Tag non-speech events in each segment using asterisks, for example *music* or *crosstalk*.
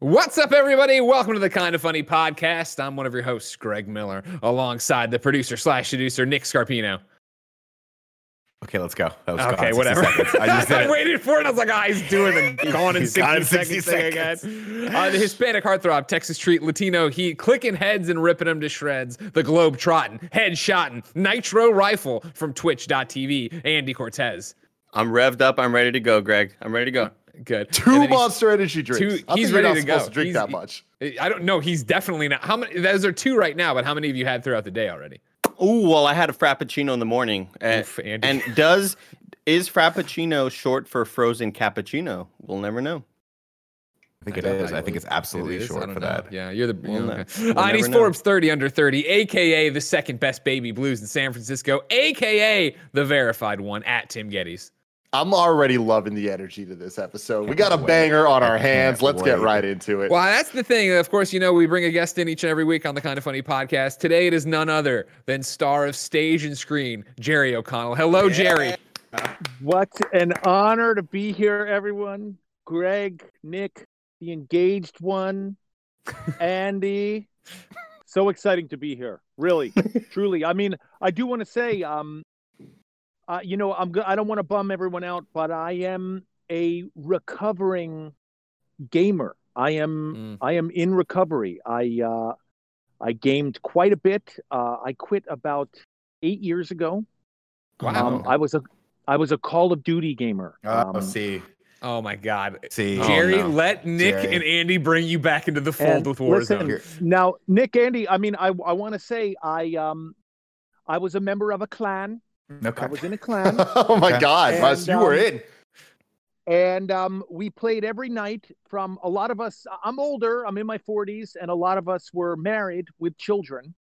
What's up, everybody? Welcome to the Kind of Funny podcast. I'm one of your hosts, Greg Miller, alongside the producer slash producer Nick Scarpino. Okay, let's go. That was Okay, gone whatever. I just *laughs* I waited for it. I was like, ah, he's doing the *laughs* gone in 60, gone in 60 seconds, thing seconds. again. Uh, the Hispanic heartthrob, Texas Treat, Latino Heat, clicking heads and ripping them to shreds. The Globe Trotting, Head Shotting, Nitro Rifle from Twitch.tv, Andy Cortez. I'm revved up. I'm ready to go, Greg. I'm ready to go. Good. Two And then he's- monster energy drinks. two- I he's think you're ready not to supposed go. to drink He's- that much. I don't know. He's definitely not. How many? Those are two right now, but how many of you had throughout the day already? Oh well, I had a frappuccino in the morning. Uh, Oof, Andy. and does is frappuccino short for frozen cappuccino? We'll never know. I think it don't- I think it's absolutely It is? I short for know. that. Yeah, you're the. We'll yeah, know. okay. We'll Uh, and he's know. Forbes 30 under 30, aka the second best baby blues in San Francisco, aka the verified one at Tim Gettys. I'm already loving the energy to this episode. We got a banger on our hands. Let's get right into it. Well, that's the thing. Of course, you know, we bring a guest in each and every week on the Kind of Funny podcast. Today, it is none other than star of stage and screen, Jerry O'Connell. Hello, Jerry. What an honor to be here, everyone. Greg, Nick, the engaged one, *laughs* Andy. So exciting to be here. Really, truly. I mean, I do want to say, um, uh, you know, I'm. go- I don't want to bum everyone out, but I am a recovering gamer. I am. I am in recovery. I uh, I gamed quite a bit. Uh, I quit about eight years ago. Wow. Um, I was a I was a Call of Duty gamer. Oh, Um, see, oh, my God. see. Oh, Jerry, no. let Nick Jerry. and Andy bring you back into the fold And with listen, Warzone. Here- now, Nick, Andy, I mean, I I want to say I um I was a member of a clan. Okay. I was in a *laughs* clan, oh my Okay. God, And, Wes, you were um, in. and um we played every night. From a lot of us, I'm older. I'm in my 40s, and a lot of us were married with children,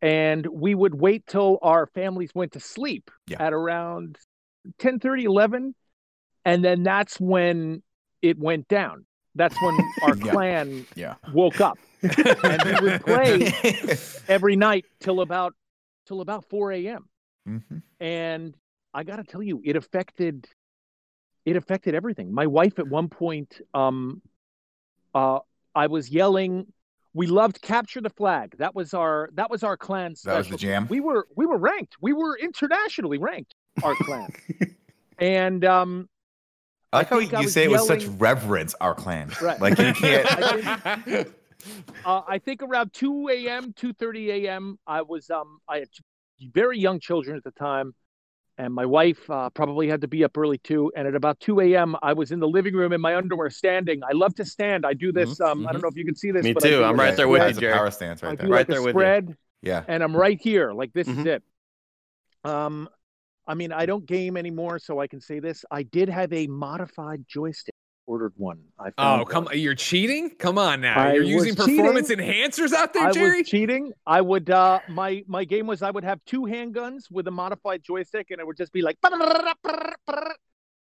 and we would wait till our families went to sleep Yeah. at around 10, 30, 11, and then that's when it went down. That's when *laughs* our Yeah. clan Yeah. woke up. *laughs* and we would play every night till about till about 4 a.m. Mhm. And I got to tell you, it affected it affected everything. My wife at one point, um, uh, I was yelling. We loved capture the flag. That was our that was our clan That was the jam. We were we were ranked. We were internationally ranked. Our clan. *laughs* and um, I like how think I you was say it with such reverence, our clan. Right. Like you can't. *laughs* I *laughs* uh, I think around 2 a.m., 2:30 a.m. I was um I had very young children at the time, and my wife uh, probably had to be up early too. And at about 2 a.m., I was in the living room in my underwear, standing. I love to stand. I do this. Um, I don't know if you can see this. Me but I too. do I'm right there with spread. you, Jerry. power stance right do there. Right like there a with you. spread, Yeah. and I'm right here. Like this Mhm. is it. Um, I mean, I don't game anymore, so I can say this. I did have a modified joystick. Ordered one. I Oh, come! one. You're cheating? Come on now! I You're using performance cheating. enhancers out there, I Jerry. was cheating. I would uh my my game was I would have two handguns with a modified joystick and it would just be like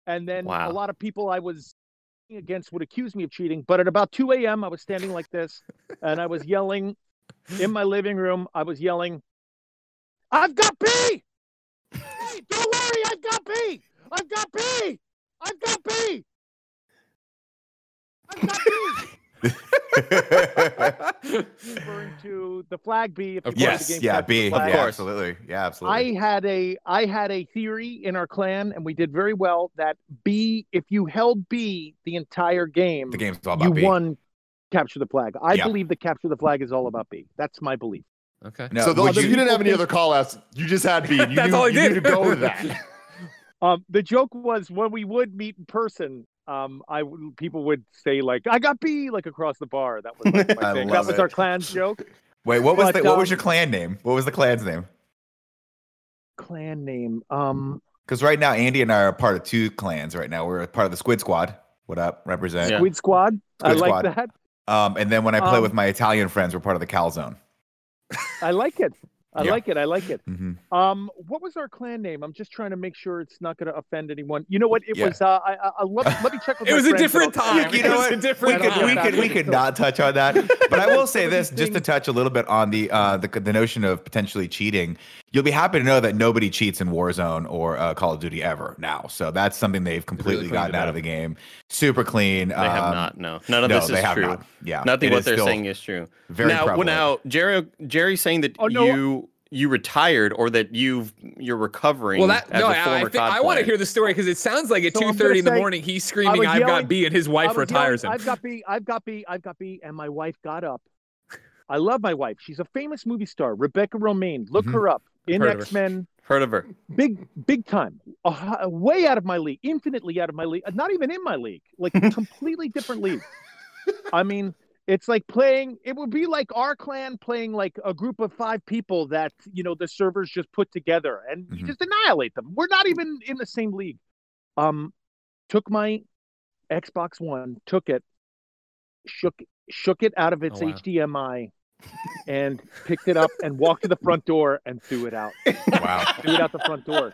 and then Wow. a lot of people I was against would accuse me of cheating. But at about 2 a.m. I was standing like this and I was yelling in my living room, I was yelling, I've got B! Hey, don't worry, I've got B! I've got B! I've got B! I've got B! Referring to the flag B. If you play the yes. Yeah. B. the Flag. Yeah, course. absolutely. Yeah. Absolutely. I had a I had a theory in our clan, and we did very well. That B, if you held B the entire game, the game's all about you B. won. Capture the flag. I Yeah. believe the capture the flag is all about B. That's my belief. okay. No, so the, you, you- didn't have any other call outs. You just had B. *laughs* You That's knew, all I you did. knew to go with that. *laughs* Um, the joke was when we would meet in person. Um, I would- people would say like, "I got B," like across the bar. That was like, *laughs* my thing. love That was it. our clan's joke. Wait. What was but, the, What was um, your clan name? What was the clan's name? Clan name. Um, Because right now, Andy and I are part of two clans. Right now, we're part of the Squid Squad. What up? Represent. Yeah. Squid Squad. I Squid like Squad. that. Um, and then when I play Um, with my Italian friends, we're part of the Calzone. I like it. I Yeah. like it. I like it. Mhm. Um, what was our clan name? I'm just trying to make sure it's not going to offend anyone. You know what? It Yeah. was. Uh, I, I, I let, let me check with *laughs* It was a different and time. You It know was what? a different we could we could we could not touch on that, but I will say *laughs* this just to touch a little bit on the uh the the notion of potentially cheating. You'll be happy to know that nobody cheats in Warzone or uh, Call of Duty ever now. So that's something they've completely cleaned gotten out of the game. Super clean. They have um, not. No, none of no, this they is have true. not. Yeah, Nothing it what is they're saying is true. Very now, prevalent. now Jerry Jerry's saying that Oh, no. you you retired or that you've you're recovering. Well, that as no, a I, former I, I want to hear the story because it sounds like at So I'm two thirty in the morning he's screaming, was "I've got B," and his wife retires yelling, him. I've got B. I've got B. I've got B. And my wife got up. I love my wife. She's a famous movie star, Rebecca Romijn. Look Mhm. her up in heard. X Men. Heard of her? Big, big time. Uh, way out of my league. Infinitely out of my league. Not even in my league. Like *laughs* completely different league. I mean, it's like playing. It would be like our clan playing like a group of five people that you know the servers just put together and you Mhm. just annihilate them. We're not even in the same league. Um, took my Xbox One, took it, shook shook it out of its Oh, wow. HDMI, and picked it up and walked to the front door and threw it out. wow. *laughs* Threw it out the front door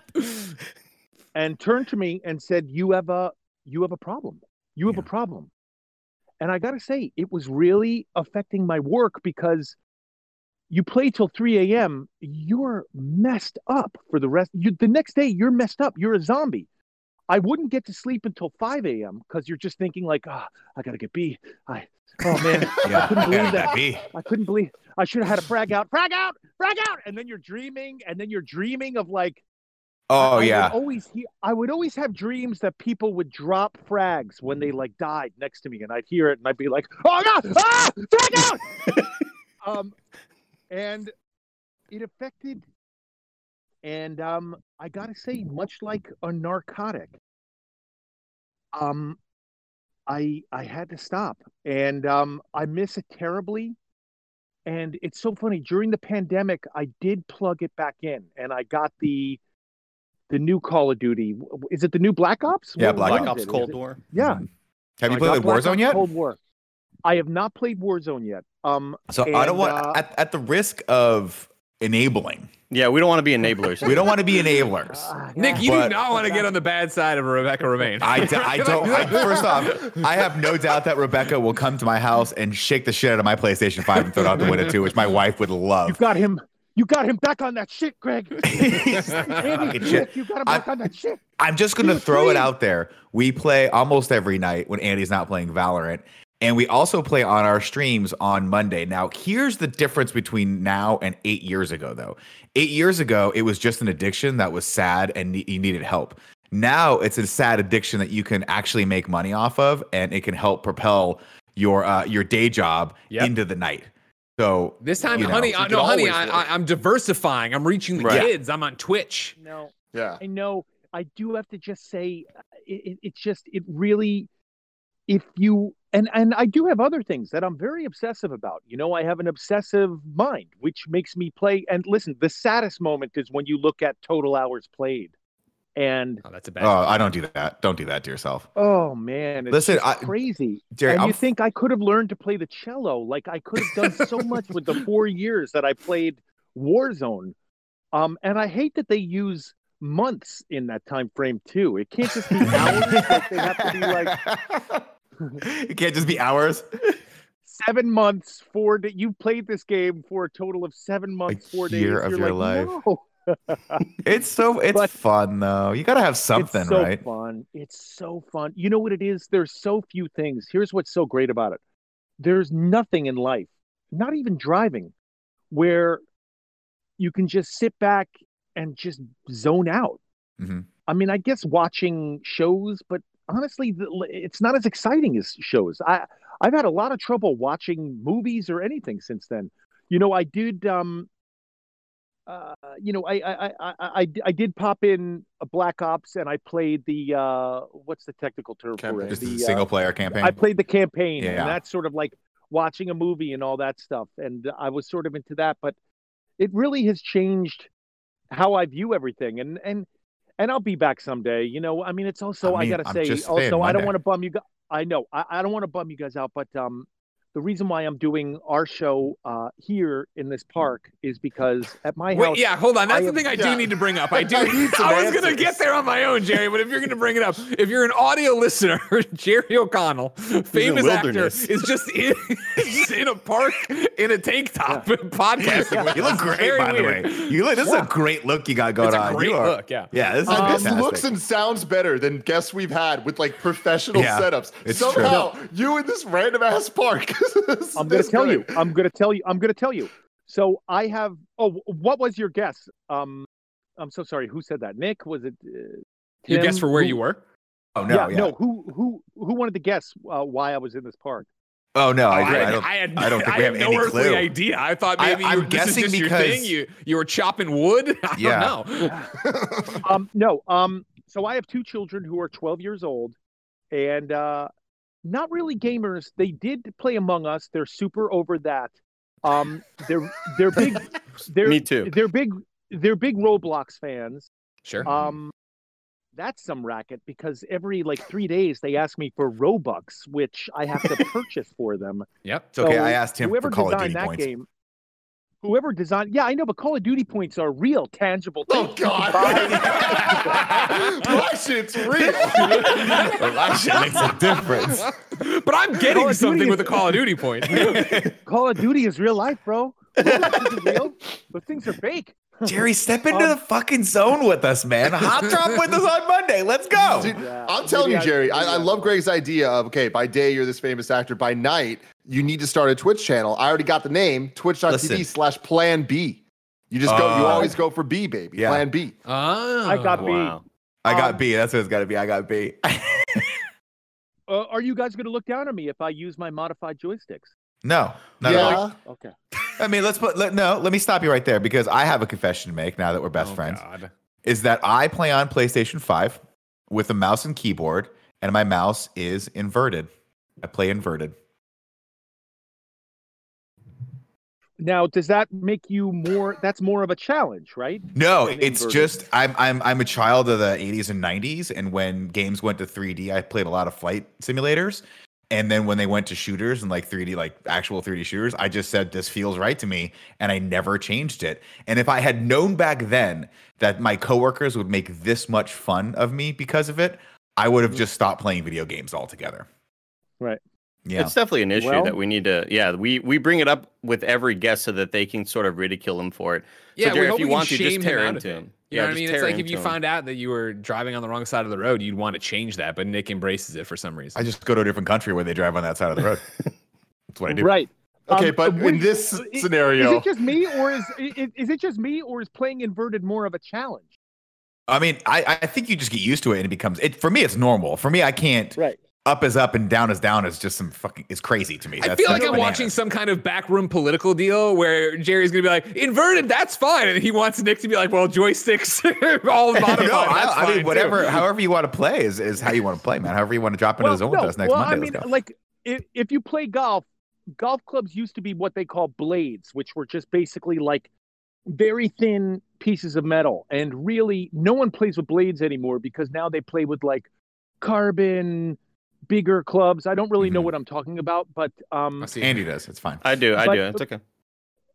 and turned to me and said, "You have a you have a problem. You have Yeah. a problem." And I got to say, it was really affecting my work because you play till 3 a.m. You're messed up for the rest. You, the next day, you're messed up. You're a zombie. I wouldn't get to sleep until 5 a.m. because you're just thinking like, ah, I gotta get B. I, oh man, *laughs* Yeah, I couldn't believe that. be. I couldn't believe I should have had a frag out, frag out, frag out, and then you're dreaming, and then you're dreaming of like Oh I would yeah. always hear, I would always have dreams that people would drop frags when they like died next to me, and I'd hear it, and I'd be like, "Oh God, ah, frag out!" *laughs* um, and it affected, and um, I gotta say, much like a narcotic, um, I I had to stop, and um, I miss it terribly. And it's so funny. During the pandemic, I did plug it back in, and I got the the new Call of Duty. Is it the new Black Ops? Yeah, What- Black Black Ops? Cold it- War. Yeah. Mhm. Have you I played like Warzone Ops yet? Cold War. I have not played Warzone yet. Um, So I don't want uh, at, at the risk of enabling. Yeah, we don't want to be enablers. We don't want to be enablers. *laughs* Nick, yeah. you But- do not want to get on the bad side of Rebecca Romijn. I, d- I *laughs* don't. I, first off, I have no *laughs* doubt that Rebecca will come to my house and shake the shit out of my PlayStation 5 and throw it out the window too, which my wife would love. You've got him. You got him back on that shit, Greg. *laughs* Andy, shit. Nick, you got him back I- on that shit. I'm just gonna Dude, throw it out there. We play almost every night when Andy's not playing Valorant, and we also play on our streams on Monday. Now, here's the difference between now and eight years ago, though. Eight years ago, it was just an addiction that was sad and ne- you needed help. Now it's a sad addiction that you can actually make money off of, and it can help propel your uh, your day job Yep. into the night. So This time, you know, honey, you uh, could no, honey, I, I, I'm diversifying. I'm reaching the Right. kids. I'm on Twitch. No, Yeah. I know. I do have to just say, uh, it, it, it's just it really, if you and and I do have other things that I'm very obsessive about. You know, I have an obsessive mind, which makes me play. And listen, the saddest moment is when you look at total hours played, and Oh, that's a bad. oh, I don't do that. Don't do that to yourself, oh man, it's Listen, I- crazy. Jerry. and I'm you think I could have learned to play the cello? Like I could have done so much with the four *laughs* years that I played Warzone. Um, and I hate that they use months in that time frame too. It can't just be hours. like they have to be like *laughs* it can't just be hours. seven months, four. Da- you played this game for a total of seven months, four year days. of You're your like, life. No. It's so it's But- fun though. You gotta have something, it's so right? fun. It's so fun. You know what it is? There's so few things. Here's what's so great about it. There's nothing in life, not even driving, where you can just sit back and just zone out. Mhm. I mean, I guess watching shows, but honestly, it's not as exciting as shows. I I've had a lot of trouble watching movies or anything since then. You know, I did. Um, uh, you know, I I, I I I did pop in a Black Ops, and I played the uh, what's the technical term for it? The, uh, single player campaign. I played the campaign, Yeah. and that's sort of like watching a movie and all that stuff. And I was sort of into that, but it really has changed how I view everything. And and and I'll be back someday. You know, I mean, it's also I I, gotta I'm say, also I don't want to bum you guys. I know I, I don't want to bum you guys out, but um, the reason why I'm doing our show uh, here in this park is because at my Wait, house. yeah, hold on. That's I the am- thing I do yeah. need to bring up. *laughs* I do. I *laughs* I was gonna get there on my own, Jerry. But if you're gonna bring it up, if you're an audio listener, *laughs* Jerry O'Connell, famous actor, is just in, just in a park in a tank top podcasting. with You look great, by weird. the way. You look. This is a great look you got going It's a on. great You are- look, yeah. Yeah, this is Uh, this looks and sounds better than guests we've had with like professional Yeah, setups. it's Somehow, you in this random ass park. Is *laughs* I'm gonna tell good. you. I'm gonna tell you. I'm gonna tell you. So I have. Oh, what was your guess? Um, I'm so sorry. Who said that? Nick? Was it? Uh, You Tim? guess for where Who- you were? oh no, yeah, yeah. no. Who who who wanted to guess uh, why I was in this park? Oh no, Oh, I, I, I don't. I had, I don't think we have no any earthly clue. idea. I thought I- maybe I'm you, this is guessing just your because- thing. You you were chopping wood. *laughs* I Yeah. don't know. *laughs* um, no. Um, so I have two children who are 12 years old, and uh, not really gamers. They did play Among Us. They're super over that. Um, they're they're big. *laughs* They're Me too. They're big. They're big Roblox fans. Sure. Um, that's some racket because every like three days they ask me for Robux, which I have to *laughs* purchase for them. yep. It's okay. I asked him whoever for Call of designed Duty that points. game, whoever designed, yeah, I know, but Call of Duty points are real, tangible. Oh things you can buy. God! *laughs* My shit's real. *laughs* that shit makes a difference. But I'm getting something Duty with a Call of Duty point. *laughs* Call of Duty is real life, bro. Roblox isn't real. Those things are fake. Jerry, step into Um, the fucking zone with us, man. Hot drop *laughs* with us on Monday. Let's go. Dude, Yeah, I'm telling you, maybe I- Jerry, I, I I- love Greg's idea of okay, by day you're this famous actor, by night you need to start a Twitch channel. I already got the name, twitch.tv Listen. slash plan B. You just go, you Uh, always go for B, baby. yeah. Plan B. Oh, I got B. Wow. I got Um, B. That's what it's got to be. I got B. *laughs* Uh, are you guys going to look down on me if I use my modified joysticks? no, not at all. yeah. Okay. I mean, let's put. Let, no, let me stop you right there because I have a confession to make now that we're best Oh, friends. God. Is that I play on PlayStation 5 with a mouse and keyboard, and my mouse is inverted. I play inverted. Now, does that make you more? That's more of a challenge, right? No, An it's inverted. just I'm I'm I'm a child of the 80s and 90s, and when games went to 3D, I played a lot of flight simulators. And then when they went to shooters and like 3D, like actual 3D shooters, I just said this feels right to me, and I never changed it. And if I had known back then that my coworkers would make this much fun of me because of it, I would have mm. just stopped playing video games altogether. Right. Yeah. It's definitely an issue Well- that we need to. Yeah, we we bring it up with every guest so that they can sort of ridicule him for it. Yeah, so we Jerry, if you want to, just him tear out of into it. him. You know what I mean? It's like if you him. found out that you were driving on the wrong side of the road, you'd want to change that, but Nick embraces it for some reason. I just go to a different country where they drive on that side of the road. *laughs* That's what I do. Right. Okay, Um, but in would- this i- Is scenario, it just me, or is, is is it just me, or is playing inverted more of a challenge? I mean, I, I think you just get used to it and it becomes it for me. It's normal. For me, I can't. Right. Up is up and down is down is just some fucking. It's crazy to me. I That's- feel like I'm watching some kind of backroom political deal where Jerry's gonna be like, inverted, that's fine. And he wants Nick to be like, well, joysticks *laughs* all *laughs* modified. no, that's I, I fine, mean, too." whatever, however you want to play is, is how you want to play, man. However you want to drop into the zone with us next well, Monday. I mean, like if, if you play golf, golf clubs used to be what they call blades, which were just basically like very thin pieces of metal. And really, no one plays with blades anymore because now they play with like carbon, bigger clubs. I don't really know Mhm. what I'm talking about, but um, I see. Andy does. It's fine. I do, I But- do. It's okay.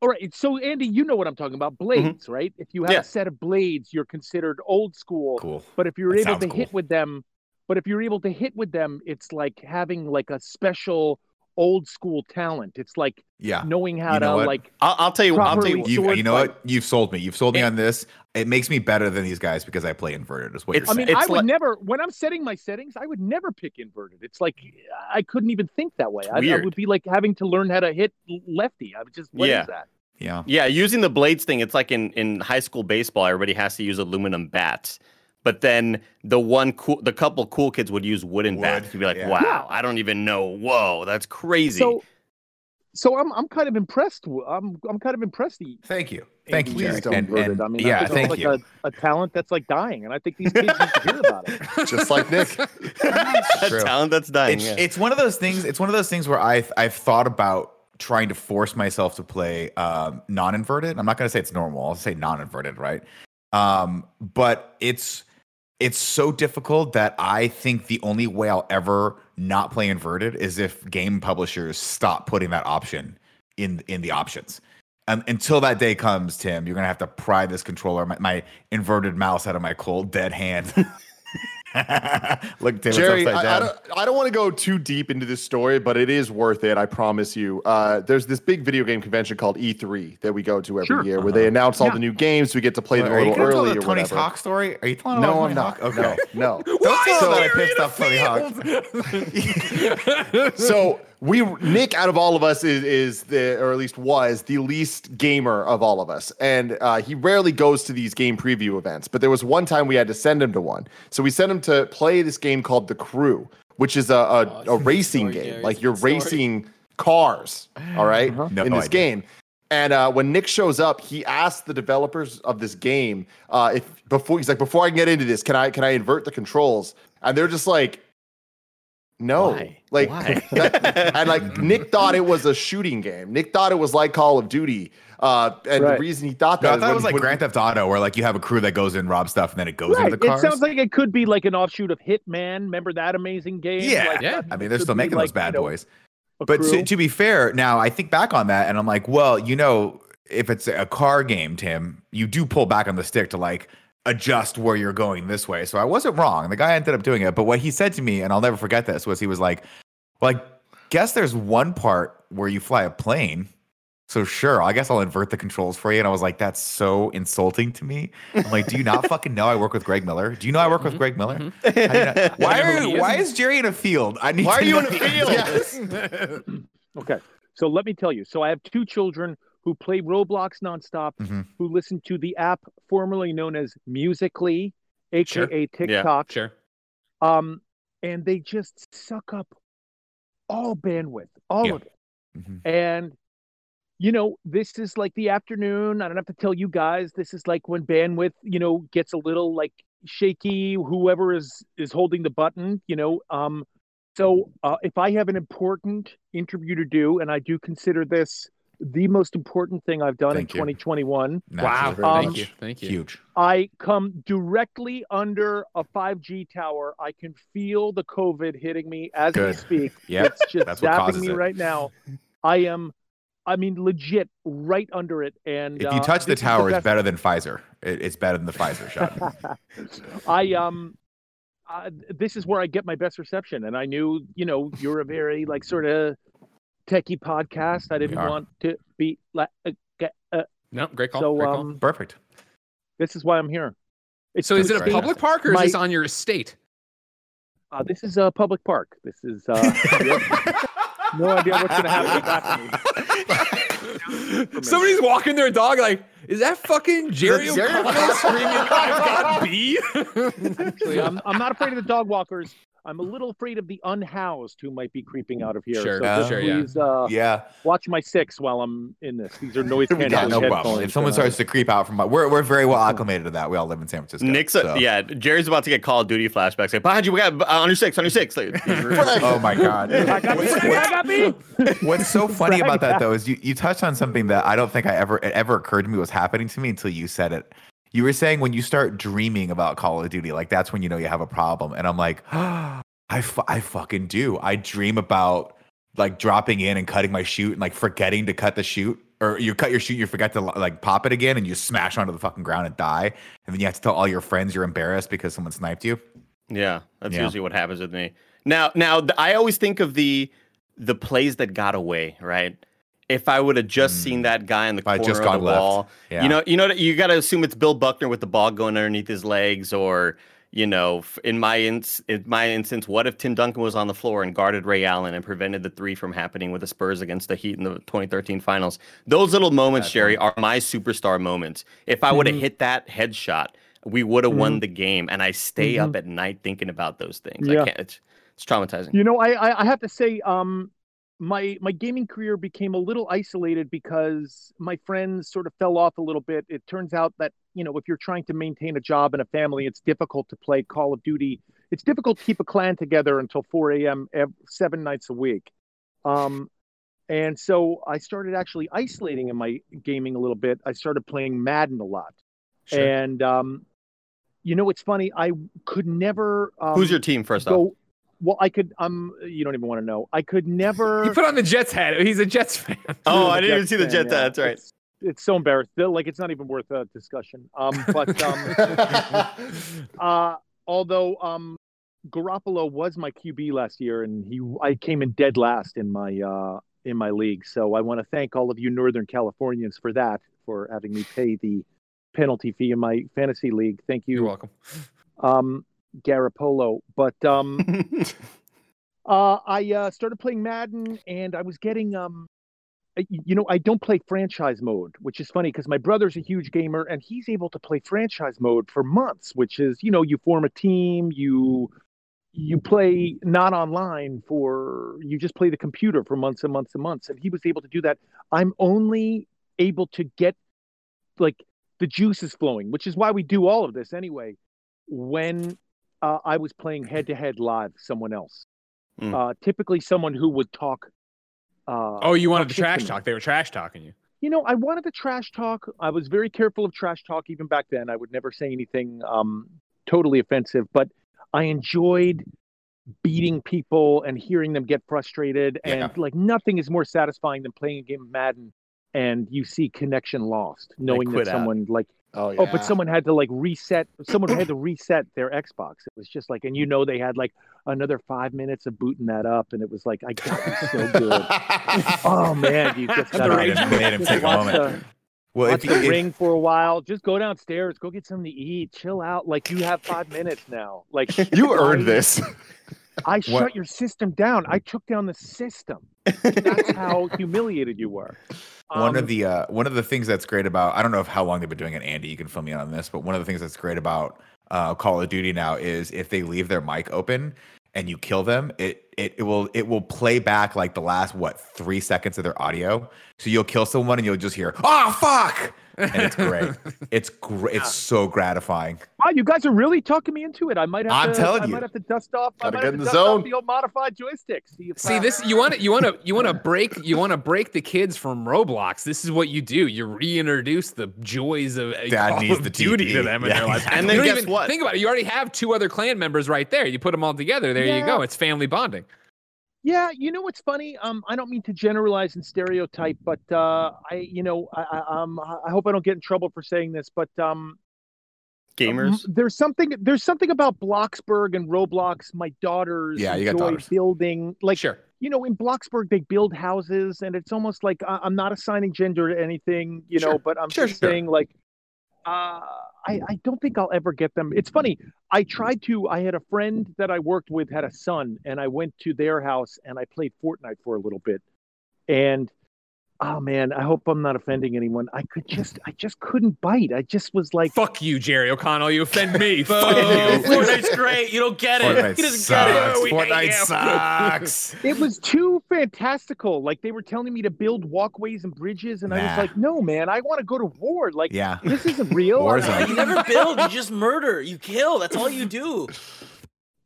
all right. So Andy, you know what I'm talking about, blades, right? If you have Yeah. a set of blades, you're considered old school. Cool. But if you're That able sounds to hit with them, but if you're able to hit with them, it's like having like a special old school talent. It's like Yeah. knowing how You know to what? like I'll, I'll tell you. I'll tell you. You, you know fight. what? You've sold me. You've sold me Yeah. on this. It makes me better than these guys because I play inverted. Is what It's- I you're mean, saying. I It's would like- never when I'm setting my settings, I would never pick inverted. It's like I couldn't even think that way. I, I would be like having to learn how to hit lefty. I would just what is Yeah. that? yeah. Yeah, using the blades thing, it's like in, in high school baseball, everybody has to use aluminum bats. But then the one cool, the couple cool kids would use wooden Wood, bats. You'd be like, yeah. wow, Yeah. I don't even know. Whoa, that's crazy. So so I'm I'm kind of impressed. w- I'm I'm kind of impressed. that Thank you. Thank you, Please Jerry. don't And, and- I mean, yeah, think thank like you. A, a talent that's like dying, and I think these kids need to hear about it. *laughs* just like Nick. *laughs* a talent that's dying. it's, yeah. it's one of those things. It's one of those things where I've I've thought about trying to force myself to play um, non-inverted. I'm not going to say it's normal. I'll say non-inverted, right? Um, but it's it's so difficult that I think the only way I'll ever not play inverted is if game publishers stop putting that option in in the options. Um, until that day comes, Tim, you're gonna have to pry this controller, my, my inverted mouse, out of my cold dead hand. *laughs* *laughs* Look, Tim, Jerry, I, I don't, I don't want to go too deep into this story, but it is worth it. I promise you. Uh, there's this big video game convention called E3 that we go to every Sure. year, where they announce all Yeah. the new games. We get to play Wait, them are a little gonna tell early the or Tony whatever. Hawk story? Are you telling No, about I'm Tony not. Hawk? Okay. No, no. Don't tell that I Jerry pissed in off Tony Hawk. *laughs* so we Nick out of all of us is, is the or at least was the least gamer of all of us and uh, he rarely goes to these game preview events but there was one time we had to send him to one so we sent him to play this game called the crew which is a, a, Oh, a racing story, game Gary. like you're good story. racing cars all right, No in this idea. game and uh, when Nick shows up, he asks the developers of this game uh, if before he's like, before I can get into this, can I can I invert the controls? And they're just like, no, Why? like, Why? *laughs* that- and like Nick thought it was a shooting game. Nick thought it was like Call of Duty, uh, and Right. the reason he thought No, that I thought it was like Grand Theft Auto, where like you have a crew that goes in, rob stuff, and then it goes Right. into the It sounds like it could be like an offshoot of Hitman. Remember that amazing game? Yeah. Like, Yeah. I mean, they're still making like, those bad you know, boys. But to, to be fair, now I think back on that and I'm like, well, you know, if it's a car game, Tim, you do pull back on the stick to like adjust where you're going this way. So I wasn't wrong. The guy ended up doing it. But what he said to me, and I'll never forget this, was he was like, well, I guess there's one part where you fly a plane. So sure, I guess I'll invert the controls for you. And I was like, that's so insulting to me. I'm like, do you not fucking know I work with Greg Miller? Do you know I work with mm-hmm. Greg Miller? Mm-hmm. How do you not- *laughs* why are who why is? is Jerry in a field? I need Why are you know in a field? Yes. *laughs* *laughs* Okay. So let me tell you. So I have two children who play Roblox nonstop, Mhm. who listen to the app formerly known as Musically, aka TikTok. Sure. Um, and they just suck up all bandwidth, all Yeah. of it. Mhm. And you know, this is like the afternoon. I don't have to tell you guys. This is like when bandwidth, you know, gets a little like shaky. Whoever is is holding the button, you know. Um, so uh, if I have an important interview to do, and I do consider this the most important thing I've done Thank in you. 2021, Wow. Um, Thank you. Thank you. Huge. I come directly under a 5G tower. I can feel the COVID hitting me as we speak. *laughs* Yep. It's just That's zapping me it. right now. I am, I mean, legit right under it. And If you uh, touch the this is tower, it's better than Pfizer. It, it's better than the Pfizer shot. *laughs* I um, uh, this is where I get my best reception, and I knew, you know, you're a very like sort of techie podcast. I didn't want to be like, uh, get- uh, No, great call. so great call. um, Perfect. this is why I'm here. It's so is it a public park or is My- this on your estate? Uh, this is a public park. This is uh, *laughs* *laughs* no idea what's going to happen. *laughs* Somebody's walking their dog like, is that fucking Jerry Jerry O'Connell screaming, I've got B? Actually, I'm, I'm not afraid of the dog walkers. I'm a little afraid of the unhoused who might be creeping out of here. Sure, so uh, just sure, yeah. uh, Yeah. watch my six while I'm in this. These are *laughs* noise Yeah, canceling Yeah, no problem. headphones. If someone and, starts to creep out from my, we're, we're very well acclimated to that. We all live in San Francisco. Nick's so. yeah. Jerry's about to get Call of Duty flashbacks. Like behind you, we got uh, on your six, on your six. Like, *laughs* Oh my God. *laughs* I got me, I got me. What's so funny about that though is you, you touched on something that I don't think I ever it ever occurred to me was happening to me until you said it. You were saying when you start dreaming about Call of Duty, like that's when you know you have a problem. And I'm like, *gasps* I, fu- I fucking do. I dream about like dropping in and cutting my chute and like forgetting to cut the chute. Or you cut your chute, you forget to like pop it again, and you smash onto the fucking ground and die. And then you have to tell all your friends you're embarrassed because someone sniped you. Yeah, that's Yeah. usually what happens with me. Now, now I always think of the the plays that got away. Right? If I would have just seen that guy in the. If I corner just of gone the left. wall, Yeah. you know, you know, you got to assume it's Bill Buckner with the ball going underneath his legs, or you know, in my ins- in my instance, what if Tim Duncan was on the floor and guarded Ray Allen and prevented the three from happening with the Spurs against the Heat in the 2013 Finals? Those little moments, Bad Jerry, are my superstar moments. If I would have Mhm. hit that headshot, we would have won the game. And I stay up at night thinking about those things. Yeah. I can't. It's, it's traumatizing. You know, I, I I have to say, um, my my gaming career became a little isolated because my friends sort of fell off a little bit. It turns out that you know, if you're trying to maintain a job and a family, it's difficult to play Call of Duty. It's difficult to keep a clan together until 4 a.m. Seven nights a week. Um, and so I started actually isolating in my gaming a little bit. I started playing Madden a lot. sure. And um, you know, it's funny. I could never. Um, Who's your team first off? Go? Well, I could. Um, you don't even want to know. I could never. He put on the Jets hat. He's a Jets fan. *laughs* Oh, I'm I a didn't even see the fan, jet. yeah. That's right. It's, it's so embarrassing. Like it's not even worth a discussion. Um, but *laughs* um, uh, although um, Garoppolo was my QB last year, and he I came in dead last in my uh in my league. So I want to thank all of you Northern Californians for that, for having me pay the penalty fee in my fantasy league. Thank you. You're welcome. um, Garoppolo. But um, *laughs* uh, I uh, started playing Madden, and I was getting um, you know, I don't play franchise mode, which is funny because my brother's a huge gamer, and he's able to play franchise mode for months. Which is, you know, you form a team, you you play not online for you just play the computer for months and months and months, and he was able to do that. I'm only able to get like the juices flowing, which is why we do all of this anyway. When uh, I was playing head to head live, someone else, Mm. uh, typically someone who would talk. Uh, Oh, you wanted talk to trash talk. They were trash talking you. You know, I wanted to trash talk. I was very careful of trash talk even back then. I would never say anything um, totally offensive, but I enjoyed beating people and hearing them get frustrated. And Yeah. like nothing is more satisfying than playing a game of Madden and you see connection lost, knowing that quit out. someone like Oh yeah. oh, but someone had to like reset. Someone had to reset their Xbox. It was just like, and you know, they had like another five minutes of booting that up, and it was like, I got you so good. *laughs* Oh man, you just The gotta rage made him take a moment. the- Well, watch if you, the if- ring for a while. Just go downstairs, go get something to eat, chill out. Like you have five minutes now. Like you earned this. *laughs* I What- shut your system down. I took down the system. That's *laughs* how humiliated you were. one Um, of the uh, one of the things that's great about I don't know if how long they've been doing it, Andy. You can fill me in on this, but one of the things that's great about uh, Call of Duty now is if they leave their mic open and you kill them, it it, it will it will play back like the last what three seconds of their audio. So you'll kill someone and you'll just hear "Oh fuck," and it's great. it's great. It's so gratifying. Wow, you guys are really talking me into it. I might have I'm to. telling I you. might have to dust off. Gotta might get have in the zone. the old modified joysticks. See, See this you want to you want to you want to break you want to break the kids from Roblox. This is what you do. You reintroduce the joys of Dad Call needs of the Duty to them in Yeah, their lives. exactly. And You then don't guess even what? Think about it. You already have two other clan members right there. You put them all together. There you go. It's family bonding. Yeah, you know what's funny? Um, I don't mean to generalize and stereotype, but uh, I, you know, I, I, um, I hope I don't get in trouble for saying this, but um, Gamers. um, there's something, there's something about Bloxburg and Roblox. My daughters Yeah, you got daughters. building, like, sure. you know, in Bloxburg they build houses, and it's almost like I, I'm not assigning gender to anything, you know, but I'm Sure, just sure. saying, like, uh, I, I don't think I'll ever get them. It's funny. I tried to. I had a friend that I worked with had a son, and I went to their house and I played Fortnite for a little bit. And oh man, I hope I'm not offending anyone. I could just, I just couldn't bite. I just was like, Fuck you, Jerry O'Connell. You offend me. *laughs* Fuck you. Fortnite's great. You don't get it. Fortnite he doesn't get it. sucks. Fortnite sucks. *laughs* it was too fantastical. Like they were telling me to build walkways and bridges, and I was like, no, man, I want to go to war. Like Yeah. this isn't real. *laughs* Warzone. You never build. You just murder. You kill. That's all you do.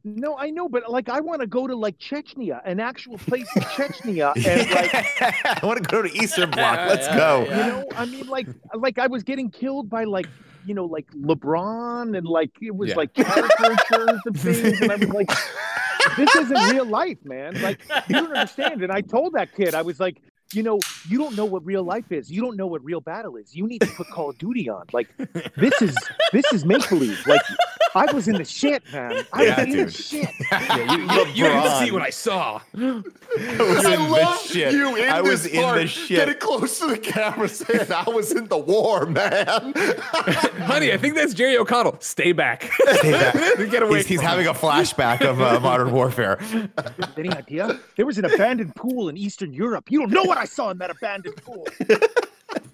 No, I know, but like I want to go to like Chechnya, an actual place in Chechnya, *laughs* and like *laughs* I want to go to Eastern Bloc. Yeah, Let's yeah, go. yeah. you know, I mean, like like I was getting killed by like you know like LeBron and like it was Yeah. like caricatures of things, and I was like, *laughs* this isn't real life, man. Like you don't understand. And I told that kid, I was like. You know, you don't know what real life is. You don't know what real battle is. You need to put Call of Duty on. Like, this is this is make believe. Like, I was in the shit, man. I Yeah, was in the dude. shit. *laughs* Yeah, you, you, you didn't see what I saw. I was I in the shit. you in I was in the shit. Getting close to the camera saying I was in the war, man. *laughs* Honey, I think that's Jerry O'Connell. Stay back. Stay back. *laughs* Get away He's, he's having a flashback of uh, modern warfare. Any idea? There was an abandoned pool in Eastern Europe. You don't know what I saw in that abandoned pool.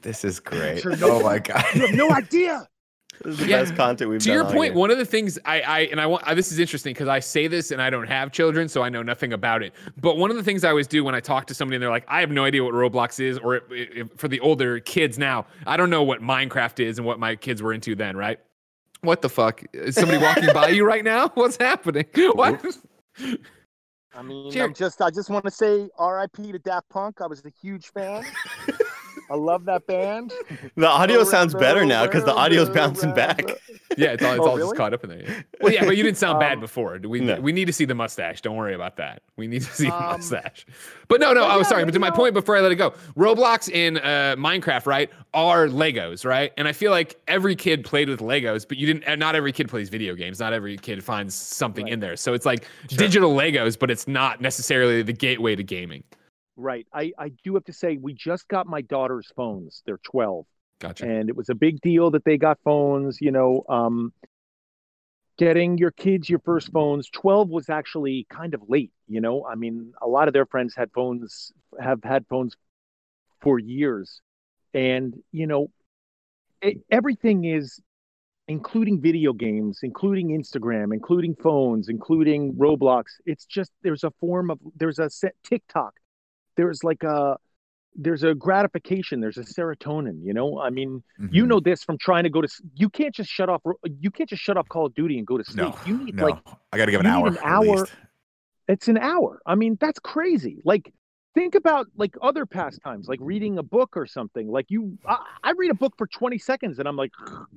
This is great. Sure, no- oh my god. You have no idea. This is the Yeah. best content we've to done. your point, year. one of the things I, I and I want I, this is interesting because I say this and I don't have children, so I know nothing about it. But one of the things I always do when I talk to somebody and they're like, I have no idea what Roblox is, or if, if, for the older kids now, I don't know what Minecraft is and what my kids were into then, right? What the fuck? Is somebody walking by you right now? *laughs* What's happening? *laughs* What? I mean, Jer- I'm just I just want to say R.I.P. to Daft Punk. I was a huge fan. *laughs* I love that band. *laughs* The audio Oh, sounds better now because the audio's bouncing back. Yeah, it's all, it's Oh, all really? just caught up in there. Yeah. Well, yeah, but you didn't sound bad Um, before. We No. we need to see the mustache. Don't worry about that. We need to see the Um, mustache. But no, no. I was yeah, sorry. but But to my know- point before I let it go, Roblox and uh, Minecraft, right, are Legos, right? And I feel like every kid played with Legos, but you didn't. and Not every kid plays video games. Not every kid finds something in there. So it's like digital Legos, but it's not necessarily the gateway to gaming. Right. I, I do have to say, we just got my daughter's phones. They're 12. Gotcha. and it was a big deal that they got phones you know um getting your kids your first phones 12 was actually kind of late you know i mean a lot of their friends had phones have had phones for years and you know it, everything is including video games including instagram including phones including roblox it's just there's a form of there's a set tiktok there's like a there's a gratification there's a serotonin you know i mean you Mhm. know this from trying to go to you can't just shut off you can't just shut off call of duty and go to sleep no, you need no. like I got to give an you hour. an at hour- least. it's an hour i mean that's crazy like think about like other pastimes like reading a book or something like you i, I read a book for 20 seconds and i'm like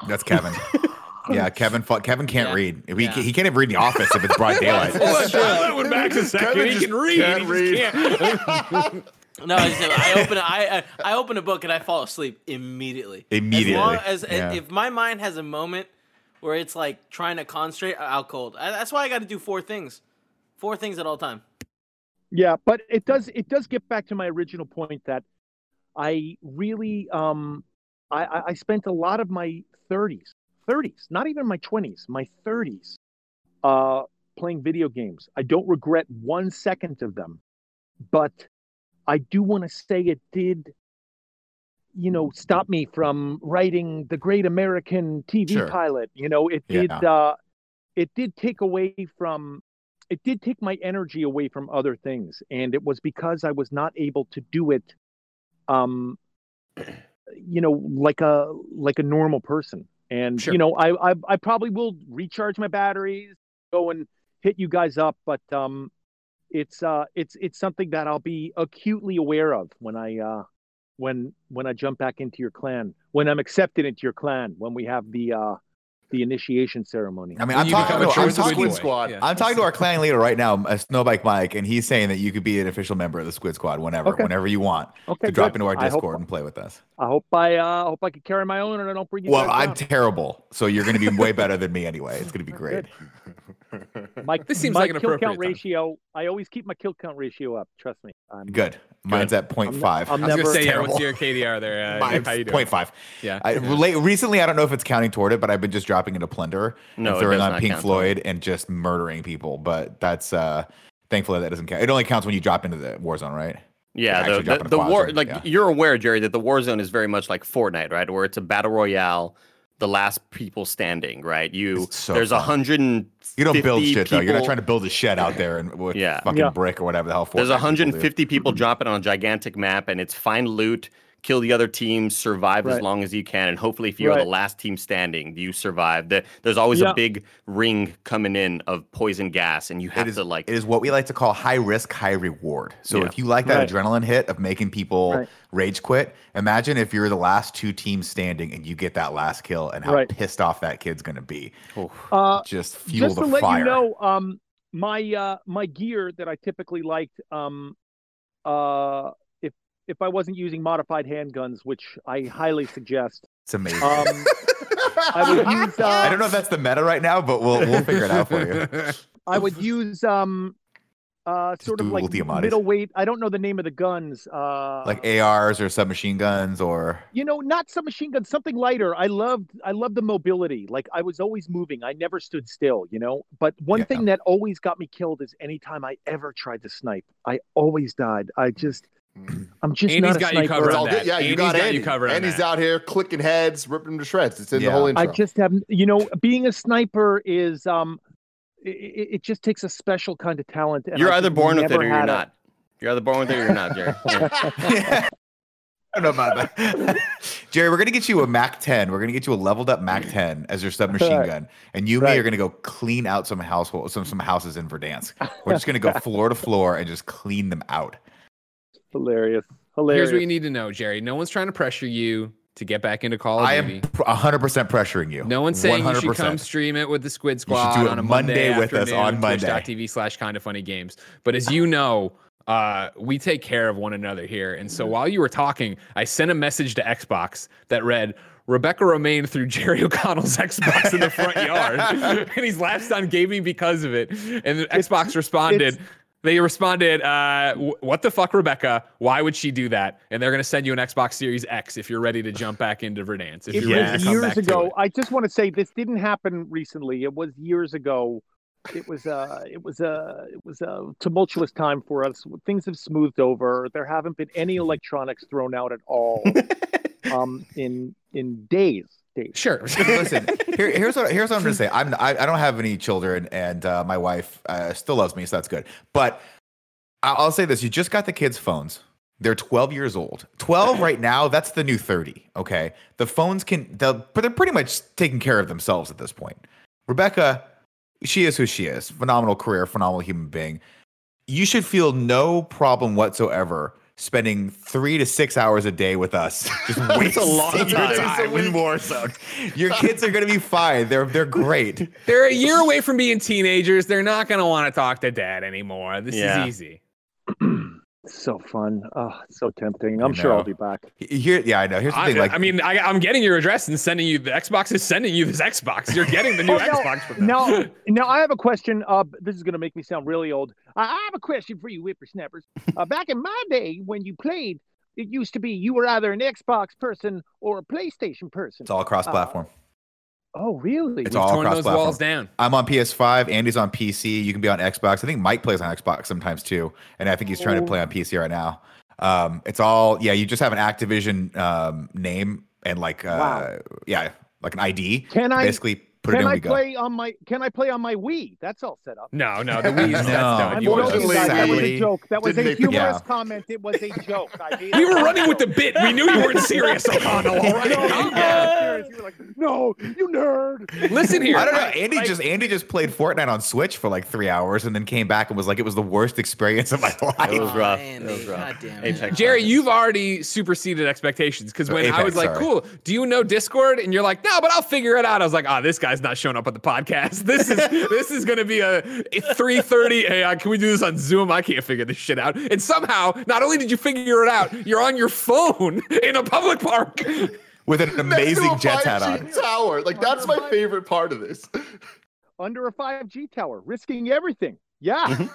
That's Kevin. *laughs* yeah, *laughs* Kevin. fu- Kevin can't Yeah. read. He, Yeah. he can't even read in the office if it's broad *laughs* daylight. That's true. That went back a second. Kevin He can read. can't he read. can't. *laughs* No, I, just, I open I, I I open a book and I fall asleep immediately. Immediately, As long as yeah. if my mind has a moment where it's like trying to concentrate, I'll cold. I, that's why I got to do four things, four things at all time. Yeah, but it does it does get back to my original point that I really um I, I- I spent a lot of my 30s, 30s, not even my 20s, my 30s, uh, playing video games. I don't regret one second of them, but I do want to say it did, you know, stop me from writing the Great American TV Sure. pilot. You know, it did. Yeah. Uh, it did take away from it did take my energy away from other things and it was because i was not able to do it um you know like a like a normal person and Sure. you know I, I i probably will recharge my batteries go and hit you guys up but um it's uh it's it's something that i'll be acutely aware of when i uh when when i jump back into your clan when i'm accepted into your clan when we have the uh the initiation ceremony I mean, I'm you talking, become no, I'm talking, boy. Squad. Yeah. I'm talking to our clan leader right now, uh, Snowbike Mike, and he's saying that you could be an official member of the Squid Squad whenever, Okay. whenever you want okay to drop into our Discord and play with us. I hope I uh, hope I can carry my own and I don't bring you. Well, guys I'm down. terrible, so you're going to be way *laughs* better than me anyway. It's going to be great. my, *laughs* This seems my like an kill count time. ratio. I always keep my kill count ratio up. Trust me. I'm, Good. Mine's at 0.5. I'm I was gonna Never- say, yeah, terrible. what's your KDR there? *laughs* Uh, Mine's how you doing? 0.5. Yeah. I, relate, recently, I don't know if it's counting toward it, but I've been just dropping into Plunder No, and throwing on Pink count toward Floyd and just murdering people. But that's uh thankfully that doesn't count. It only counts when you drop into the war zone, right? Yeah, the, the, the war like yeah. you're aware, Jerry, that the war zone is very much like Fortnite, right? Where it's a battle royale, the last people standing, right? You so there's a hundred and You don't build fifty shit though. You're not trying to build a shed out there and with Yeah. fucking Yeah. brick or whatever the hell. There's Fortnite people do. 150 people dropping on a gigantic map, and it's find loot, kill the other team, survive as long as you can, and hopefully, if you're the last team standing, you survive. The, there's always Yeah. a big ring coming in of poison gas, and you have It is, to like. it is what we like to call high risk, high reward. So Yeah. if you like that Right. adrenaline hit of making people Right. rage quit, imagine if you're the last two teams standing and you get that last kill and how Right. pissed off that kid's gonna be. Uh, Just fuel just the to let you know, um, my uh, my gear that I typically liked, um, uh, if if I wasn't using modified handguns, which I highly suggest, It's amazing. um, I would use. Uh, *laughs* I don't know if that's the meta right now, but we'll we'll figure it out for you. I would use um, uh, sort of do like ulti Amatis. middleweight. I don't know the name of the guns. Uh, Like ARs or submachine guns or you know, not submachine guns, something lighter. I loved, I loved the mobility. Like I was always moving. I never stood still. You know. But one Yeah. thing that always got me killed is anytime I ever tried to snipe, I always died. I just, *clears throat* I'm just Andy's not a got you sniper. covered on all that. good. Yeah, you Andy's got, got you Andy. covered Andy's that. out here clicking heads, ripping them to shreds. It's in Yeah. the whole intro. I just have, you know, being a sniper is, um, it, it it just takes a special kind of talent. And you're I either born with it or you're had a- not. You're either born with it or you're not, Jerry. *laughs* Yeah. *laughs* I don't know about that. *laughs* Jerry, we're gonna get you a Mac 10. We're gonna get you a leveled up Mac 10 as your submachine Right. gun, and you and me are gonna go clean out some household, some some houses in Verdansk. We're just gonna go floor to floor and just clean them out. Hilarious. Hilarious. Here's what you need to know, Jerry. No one's trying to pressure you to get back into Call of I Duty. am pr- 100% pressuring you. No one's saying you should come stream it with the Squid Squad do it on a Monday Monday, with us afternoon, on Monday. Twitch.tv slash kind of funny games. But as you know, uh, we take care of one another here. And so while you were talking, I sent a message to Xbox that read, Rebecca Romijn threw Jerry *laughs* O'Connell's Xbox in the front yard, *laughs* and he's last on gaming because of it. And the Xbox responded, it's- they responded, uh, "What the fuck, Rebecca? Why would she do that?" And they're going to send you an Xbox Series X if you're ready to jump back into Verdansk. If It you're ready was to come years back to ago. it. I just want to say this didn't happen recently. It was years ago. It was uh it was a it was a tumultuous time for us. Things have smoothed over. There haven't been any electronics thrown out at all *laughs* um in in days. Days. Sure. *laughs* Listen, here, here's what here's what I'm gonna say. I'm I, I don't have any children, and uh, my wife uh, still loves me, so that's good. But I- I'll say this: you just got the kids' phones. They're 12 years old. 12 *laughs* right now. That's the new 30. Okay, the phones can, they'll, but they're pretty much taking care of themselves at this point. Rebecca, she is who she is. Phenomenal career, phenomenal human being. You should feel no problem whatsoever spending three to six hours a day with us. *laughs* Just wasting a lot of your time. time in Warzone. Your kids are gonna be fine. They're they're great. They're a year away from being teenagers. They're not going to want to talk to dad anymore. This Yeah. is easy. So fun. Oh, so tempting. I'm sure I'll be back. Here, yeah, I know. Here's the I, thing. Like, I mean, I, I'm getting your address and sending you the Xbox is sending you this Xbox. You're getting the *laughs* new Oh, no, Xbox from them. Now, *laughs* now I have a question. Uh, this is going to make me sound really old. I, I have a question for you, whippersnappers. Uh, back in my day, when you played, it used to be you were either an Xbox person or a PlayStation person. it's all cross-platform. Oh, really? It's We've all torn those cross-platform. walls down. I'm on PS5. Andy's on PC. You can be on Xbox. I think Mike plays on Xbox sometimes too, and I think he's trying to Oh. play on PC right now. Um, it's all yeah. You just have an Activision um, name and like uh, Wow. yeah, like an ID. Can I Basically, put it can in. I we go. play on my Can I play on my Wii? That's all set up. No, no, the *laughs* Wii. that's No. done. You Unfortunately, ordered joking, That was a joke. That was didn't a humorous Yeah. comment. It was a joke. I made We were running with the bit. We knew you weren't serious, *laughs* O'Connell. All right, No, calm you down. were serious. You were like, no, you nerd. Listen here. I don't know. Andy I- just Andy just played Fortnite on Switch for like three hours and then came back and was like, it was the worst experience of my *laughs* life. It was rough. man, it was man, rough. goddamn it. Apex Jerry, you've already superseded expectations because when I was like, sorry. "Cool, do you know Discord?" and you're like, "No, but I'll figure it out." I was like, "Ah, this guy's not showing up on the podcast. *laughs* This is this is gonna be a 3:30. Hey, uh, can we do this on Zoom? I can't figure this shit out." And somehow, not only did you figure it out, you're on your phone *laughs* in a public park. With an *laughs* amazing jet hat on. Tower. Like that's my favorite part of this. Under a 5G tower, risking everything. Yeah.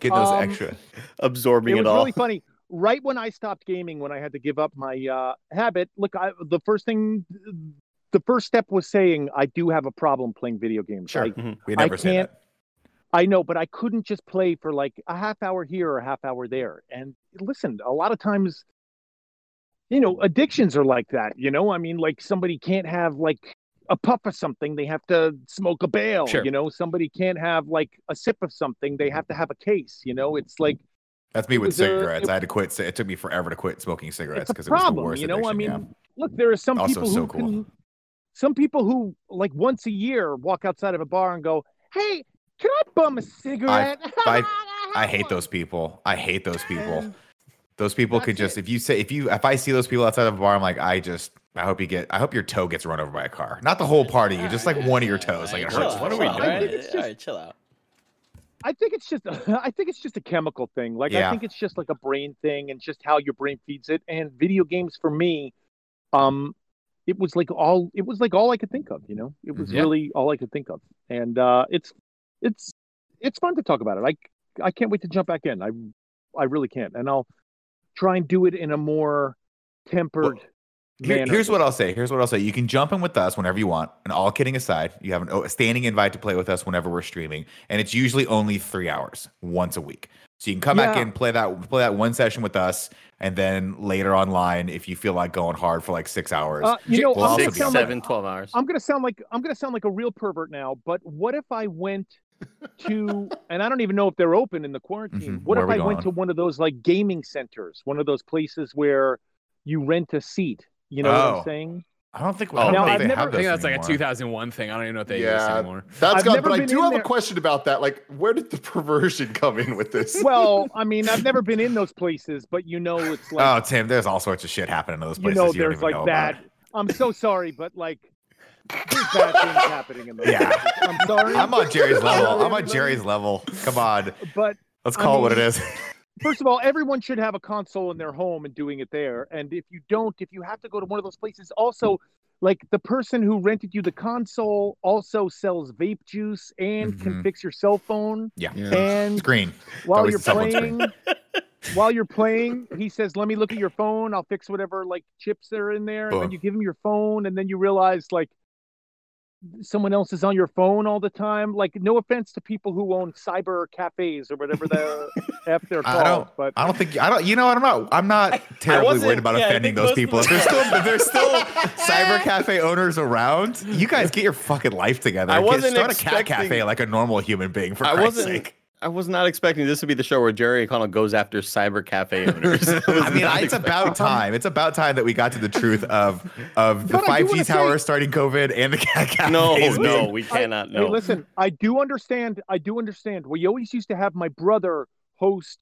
Get those Um, extra. absorbing it it, was all. really funny. Right when I stopped gaming, when I had to give up my uh, habit, look, I, the first thing, the first step was saying I do have a problem playing video games. Sure. I, mm-hmm. We I never say can't- that. I know, but I couldn't just play for like a half hour here or a half hour there. And listen, a lot of times, you know, addictions are like that. You know, I mean, like somebody can't have like a puff of something; they have to smoke a bale. Sure. You know, somebody can't have like a sip of something; they have to have a case. You know, it's like That's me with was a- cigarettes. it- I had to quit. It took me forever to quit smoking cigarettes because it was the worst You know, I mean, yeah. look, there are some Also people so who cool. can, some people who like once a year walk outside of a bar and go, "Hey, can I bum a cigarette?" *laughs* I *laughs* hate those people. I hate those people. Those people could That's just if you say if you if I see those people outside of a bar, I'm like, I just I hope you get I hope your toe gets run over by a car. Not the whole part of you, just like one of your toes. Like it hurts. What are we doing? I think alright? it's just- Alright, chill out. I think it's just *laughs* I think it's just a chemical thing. Like I think it's just like a brain thing and just how your brain feeds it. And video games for me, um, it was like all it was like all I could think of. You know, it was Yeah. really all I could think of. And uh, it's it's it's fun to talk about it. I I can't wait to jump back in. I I really can't, and I'll try and do it in a more tempered. Here- manner. here's what I'll say. Here's what I'll say. You can jump in with us whenever you want. And all kidding aside, you have an, a standing invite to play with us whenever we're streaming, and it's usually only three hours once a week. So you can come back Yeah. in, play that play that one session with us, and then later online, if you feel like going hard for like six hours, Uh, you know, We'll Six, sound like seven, 12 hours. I'm gonna sound like I'm gonna sound like a real pervert now, but what if I went to *laughs* and I don't even know if they're open in the quarantine. Mhm. What Where if I we went to one of those like gaming centers, one of those places where you rent a seat? You know what Oh. I'm saying? I don't think. Oh, I don't now, think I've they never- have I think those that's like a 2001 thing. I don't even know if they exist Yeah, anymore. that's I've got. But I do in have a question about that. Like, where did the *laughs* perversion come in with this? Well, *laughs* I mean, I've never been in those places, but you know, it's like. Oh, like Tim, there's all sorts of shit happening in those places. you places. know, don't there's even like know bad. about. I'm so sorry, but like there's bad things *laughs* happening in those. Yeah. places. I'm sorry. I'm on Jerry's level. I'm on Jerry's level. Come on, But let's I call it what it mean- is. First of all, everyone should have a console in their home and doing it there. And if you don't, if you have to go to one of those places, also like the person who rented you the console also sells vape juice and can Mhm. fix your cell phone. Yeah, And screen. while you're the cell phone screen. playing, while you're playing, he says, "Let me look at your phone. I'll fix whatever like chips that are in there." And Boom. then you give him your phone, and then you realize like someone else is on your phone all the time. Like, no offense to people who own cyber cafes or whatever the *laughs* f they're I called, don't. but I don't think. I don't. You know what? I'm not. I'm not terribly wasn't- worried about yeah, offending those people. If the- there's still, if there's still *laughs* cyber cafe owners around, you guys get your fucking life together. I Get- wasn't start a cat cafe like a normal human being. For I Christ's wasn't. sake. I was not expecting this to be the show where Jerry O'Connell goes after cyber cafe owners. *laughs* I mean, it's about time. It's about time that we got to the truth of of the But I do 5G wanna say- starting COVID and the cat cafes. no, being- no, we cannot. Hey, No, listen, I do understand. I do understand. We always used to have my brother host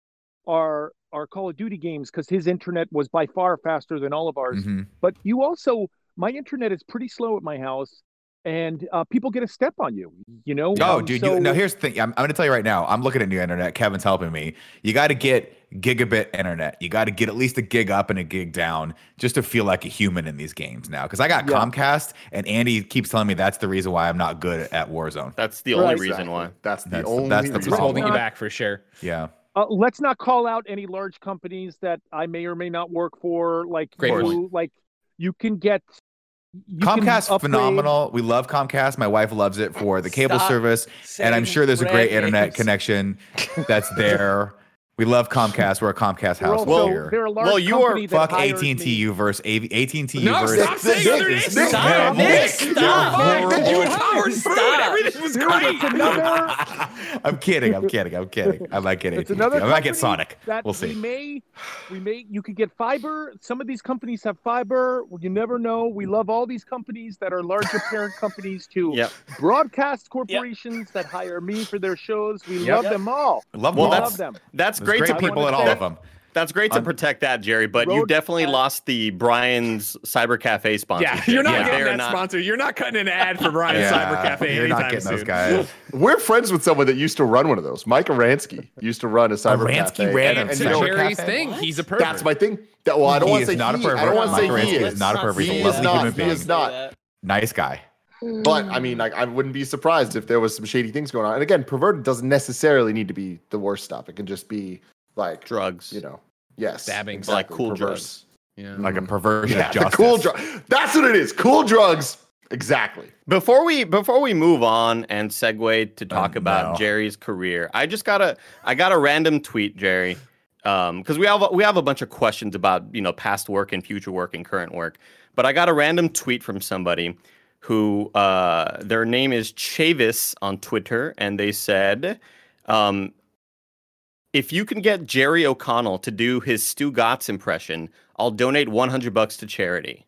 our our Call of Duty games because his internet was by far faster than all of ours. Mhm. But you also, my internet is pretty slow at my house, and uh, people get a step on you. You know? Oh, Um, dude. so- you, now here's the thing. I'm, I'm going to tell you right now. I'm looking at new internet. Kevin's helping me. You got to get gigabit internet. You got to get at least a gig up and a gig down just to feel like a human in these games now. Because I got Yeah. Comcast, and Andy keeps telling me that's the reason why I'm not good at Warzone. that's the Right. only Exactly. reason why. That's the That's- only. that's the problem. holding you back for sure. Yeah. Uh, let's not call out any large companies that I may or may not work for. Like, Great you, point. like you can get you can Comcast phenomenal. We love Comcast. My wife loves it for the cable Stop service, and I'm sure there's a great internet connection that's there. *laughs* We love Comcast. We're a Comcast They're household also- here. they're a large Well, you are- Fuck AT and me. T U-verse AT and T U No, versus. stop saying other names. Nick, Stop, terrible. Nick, They're stop. Fine, you powered through it. Stop. Everything was great. Another *laughs* I'm kidding. I'm kidding. I'm kidding. I like getting. It's another I might get company Sonic. We'll see. we may we may you could get fiber some of these companies have fiber you never know we love all these companies that are larger parent companies to Yep. broadcast corporations that hire me for their shows we Yep. love them all Love Well, them all. love them That's There's great, great to people wanna at all of them. That's great to protect that, Jerry. But you Road- definitely lost the Brian's Cyber Cafe sponsor. Yeah, you're not Yeah. getting that not- sponsor. You're not cutting an ad for Brian Yeah, Cyber Cafe You're anytime not getting soon. those guys. *laughs* We're friends with someone that used to run one of those. Mike Aransky used to run a cyber Aransky cafe. ran and, a and It's you know, cyber Jerry's cafe? thing. What? He's a pervert. that's my thing. That, well, I don't want to say not a he. pervert. I don't want to say Aransky he is is. not a pervert. He's a He is not. human He being. is not. Nice guy. But I mean, mm. like, I wouldn't be surprised if there was some shady things going on. And again, perverted doesn't necessarily need to be the worst stuff. It can just be like, drugs. you know, yes, Stabbing. exactly, Like cool perverse. Yeah. Like a mm-hmm. perversion Yeah, of the cool drug. That's what it is. Cool drugs. Exactly. Before we before we move on and segue to talk Oh, about no. Jerry's career, I just got a I got a random tweet, Jerry, um, because we have we have a bunch of questions about you know past work and future work and current work. But I got a random tweet from somebody who uh, their name is Chavis on Twitter, and they said, um, "If you can get Jerry O'Connell to do his Stugotz impression, I'll donate 100 bucks to charity."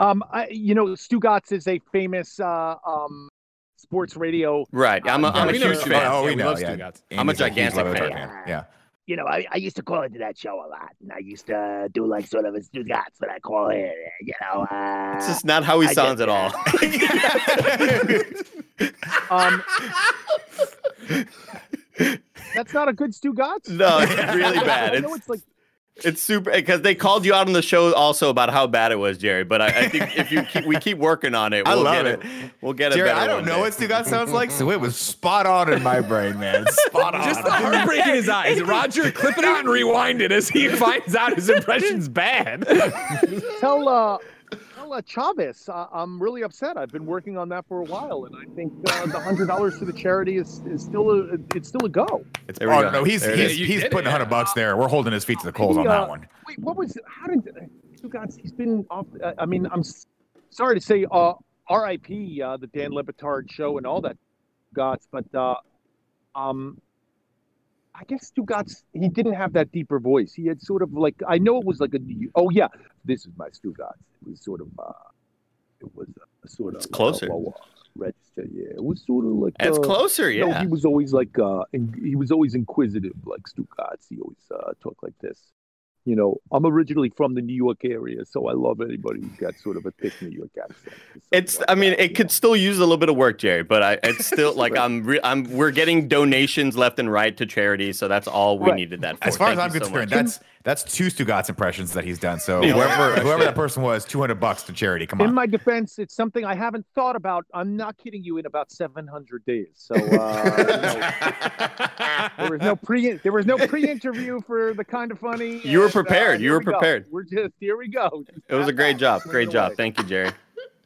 um I, you know Stugotz is a famous uh um sports radio Right, I'm a, Uh, I'm a huge fan. Gatz. Oh, Yeah, we we know. love Stu Yeah. Gatz. I'm a Andy's huge gigantic Leather fan. Target Yeah. You know, I, I used to call into that show a lot, and I used to do like sort of a Stugotz when I call in. You know, uh, It's just not how he I sounds get at all. *laughs* um *laughs* that's not a good Stugotz. no, it's really bad. I know It's, it's like it's super because they called you out on the show also about how bad it was, Jerry. But I, I think if you keep, we keep working on it, *laughs* I we'll love get it. We'll get it. Jerry, better I don't one know day. what Stugotz sounds like, so it was *laughs* spot on in my brain, man. *laughs* Spot on. Just the heartbreak in his eyes. Roger, clip it out and rewind it as he finds out his impression's bad. tell uh tell uh, Chavez uh, I'm really upset. I've been working on that for a while, and I think uh, the hundred dollars to the charity is, is still a it's still a go. It's, There we oh, go. no, he's There it he's, he's putting a hundred bucks there. We're holding his feet to the coals on He, uh, that one. Wait, what was how did Stugotz? He's been off. Uh, I mean, I'm sorry to say, uh, R.I.P. Uh, the Dan Le Batard show and all that, Gatz, but uh, um, I guess Stugotz, he didn't have that deeper voice. He had sort of like, I know it was like a, oh yeah, this is my Stugotz. It was sort of, uh, it was a, sort of It's closer. uh, register. Yeah, it was sort of like, It's uh, closer, No, yeah. he was always like, uh, in, he was always inquisitive, like Stugotz. He always uh, talked like this. You know, I'm originally from the New York area, so I love anybody who's got sort of a thick New York accent. It's. Something I mean, that, it you could know? still use a little bit of work, Jerry. But I, it's *laughs* still like Right. I'm. Re- I'm. We're getting donations left and right to charity, so that's all we Right. needed that for. As far as I'm you so concerned, that's that's two Stugotz impressions that he's done. So whoever whoever that person was, 200 bucks to charity. Come on. In my defense, it's something I haven't thought about. I'm not kidding you. In about 700 days, so uh, *laughs* you know, there was no pre there was no pre-interview for the kind of funny. You were and, uh, prepared. You were we go. prepared. We're just here we go. It was a great *laughs* job. Great job. Thank you, Jerry.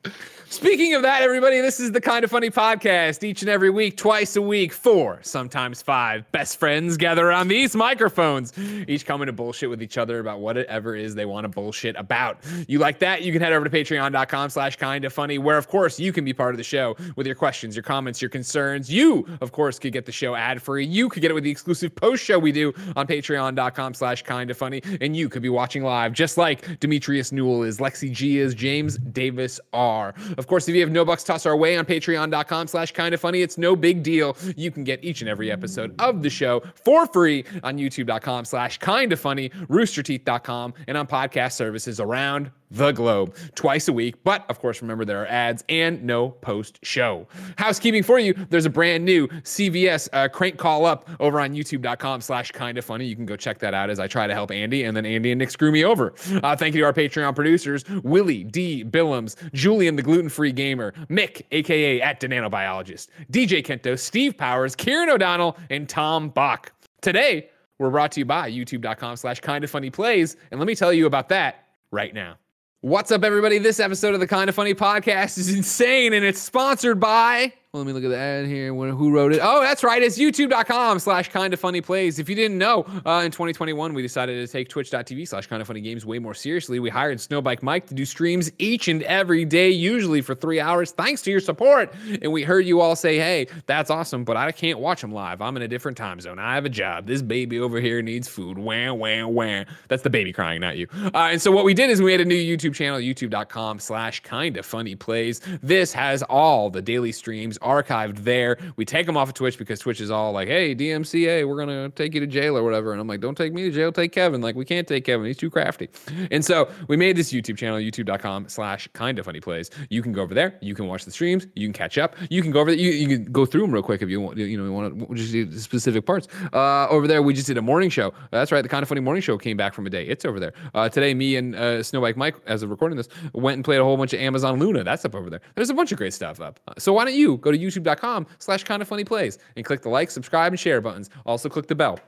*laughs* Speaking of that, everybody, this is the Kind of Funny podcast. Each and every week, twice a week, four, sometimes five best friends gather around these microphones, each coming to bullshit with each other about whatever it is they want to bullshit about. You like that? You can head over to patreon.com slash kind of funny, where, of course, you can be part of the show with your questions, your comments, your concerns. You, of course, could get the show ad free. You could get it with the exclusive post show we do on patreon.com slash kind of funny. And you could be watching live, just like Demetrius Newell is, Lexi G is, James Davis are. Of course, if you have no bucks toss our way on patreon.com slash kind of funny, it's no big deal. You can get each and every episode of the show for free on youtube.com slash kind of funny, roosterteeth.com, and on podcast services around the globe twice a week. But of course, remember there are ads and no post show. Housekeeping for you, there's a brand new CVS uh, crank call up over on youtube.com slash kind of funny. You can go check that out as I try to help Andy, and then Andy and Nick screw me over. Uh, thank you to our Patreon producers, Willie D. Billums, Julian the gluten free gamer, Mick, aka at nanobiologist, DJ Kento, Steve Powers, Kieran O'Donnell, and Tom Bach. Today, we're brought to you by youtube.com slash kind of funny plays, and let me tell you about that right now. What's up, everybody? This episode of the Kind of Funny podcast is insane, and it's sponsored by. Well, let me look at the ad here. Who wrote it? Oh, that's right. It's youtube.com slash kind of funny plays. If you didn't know, uh, in 2021, we decided to take twitch.tv slash kind of funny games way more seriously. We hired Snowbike Mike to do streams each and every day, usually for three hours, thanks to your support. And we heard you all say, hey, that's awesome, but I can't watch them live. I'm in a different time zone. I have a job. This baby over here needs food. Wah, wah, wah. That's the baby crying, not you. Uh, and so what we did is we had a new YouTube channel, youtube.com slash kind of funny plays. This has all the daily streams archived there. We take them off of Twitch because Twitch is all like, hey, DMCA, we're going to take you to jail or whatever. And I'm like, don't take me to jail, take Kevin. Like, we can't take Kevin. He's too crafty. And so we made this YouTube channel, youtube.com slash kind of funny plays. You can go over there. You can watch the streams. You can catch up. You can go over there. You, you can go through them real quick if you want, you know, you want to just do specific parts. Uh, over there, we just did a morning show. That's right. The kind of funny morning show came back from a day. It's over there. Uh, today, me and uh, Snowbike Mike, as of recording this, went and played a whole bunch of Amazon Luna. That's up over there. There's a bunch of great stuff up. So why don't you go to youtube.com slash kind of funny plays and click the like, subscribe, and share buttons. Also click the bell.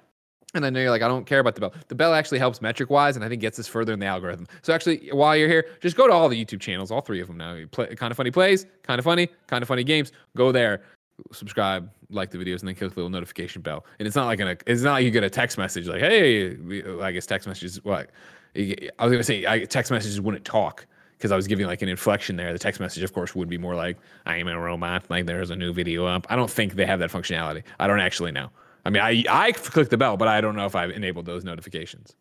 And I know you're like, I don't care about the bell. The bell actually helps metric wise, and I think gets us further in the algorithm. So actually, while you're here, just go to all the YouTube channels, all three of them now. Kind of funny plays, kind of funny, kind of funny games. Go there, subscribe, like the videos, and then click the little notification bell. And it's not like an, it's not like you get a text message like, hey, I guess text messages. What I was gonna say, I, text messages wouldn't talk because I was giving like an inflection there. The text message, of course, would be more like, I am a robot. Like there's a new video up. I don't think they have that functionality. I don't actually know. I mean, I I clicked the bell, but I don't know if I've enabled those notifications.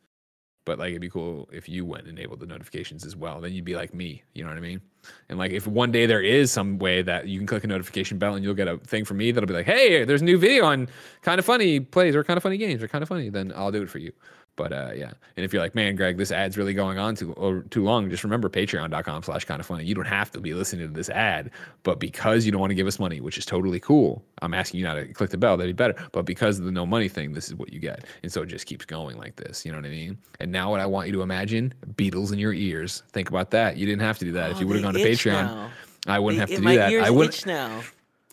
But like, it'd be cool if you went and enabled the notifications as well. Then you'd be like me. You know what I mean? And like, if one day there is some way that you can click a notification bell and you'll get a thing from me that'll be like, hey, there's a new video on kind of funny plays or kind of funny games or kind of funny, then I'll do it for you. But uh, yeah, and if you're like, man, Greg, this ad's really going on too or too long, just remember patreon.com slash kind of funny. You don't have to be listening to this ad, but because you don't want to give us money, which is totally cool, I'm asking you not to click the bell, that'd be better. But because of the no money thing, this is what you get. And so it just keeps going like this. You know what I mean? And now what I want you to imagine, Beatles in your ears. Think about that. You didn't have to do that. if Oh, you would have gone to Patreon, now. I wouldn't They- have to my do that. Ears I wouldn't itch now.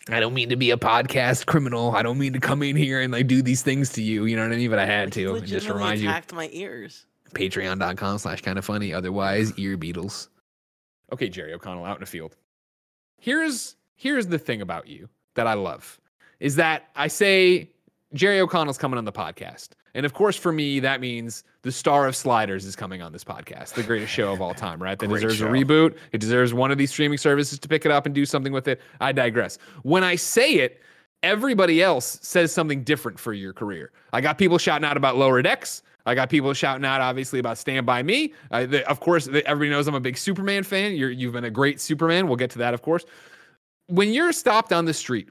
I don't mean to be a podcast criminal. I don't mean to come in here and like do these things to you. You know what I mean? But I had to. And just remind you, attacked my ears. patreon.com slash kind of funny. Otherwise, ear beetles. Okay, Jerry O'Connell out in the field. Here's here's the thing about you that I love is that I say Jerry O'Connell's coming on the podcast. And of course, for me, that means the star of Sliders is coming on this podcast, the greatest show of all time, right? That deserves show. a reboot. It deserves one of these streaming services to pick it up and do something with it. I digress. When I say it, Everybody else says something different for your career. I got people shouting out about Lower Decks. I got people shouting out, obviously, about Stand By Me. Uh, the, of course, the, everybody knows I'm a big Superman fan. You're, you've been a great Superman. We'll get to that, of course. When you're stopped on the street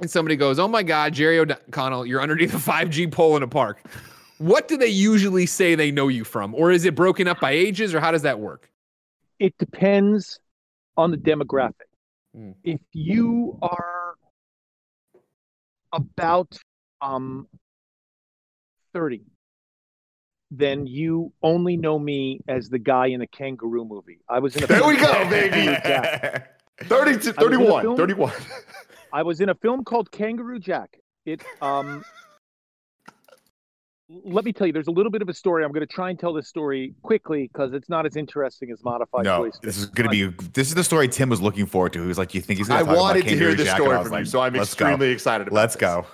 and somebody goes, Oh my God, Jerry O'Connell, you're underneath a 5G pole in a park, what do they usually say they know you from? Or is it broken up by ages, or how does that work? It depends on the demographic. Mm. If you are about um 30, then you only know me as the guy in the kangaroo movie. I was in a There film we go, called baby. Kangaroo Jack. *laughs* 30 to I was in a 31. film- 31. I was in a film called Kangaroo Jack. It um let me tell you, there's a little bit of a story. I'm going to try and tell this story quickly because it's not as interesting as Modified No, Choice. this is going to be. This is the story Tim was looking forward to. He was like, "You think he's going I to talk about cameos?" I wanted to hear this Jack?" Story was from you, so I'm "Let's go. extremely excited about Let's this. go."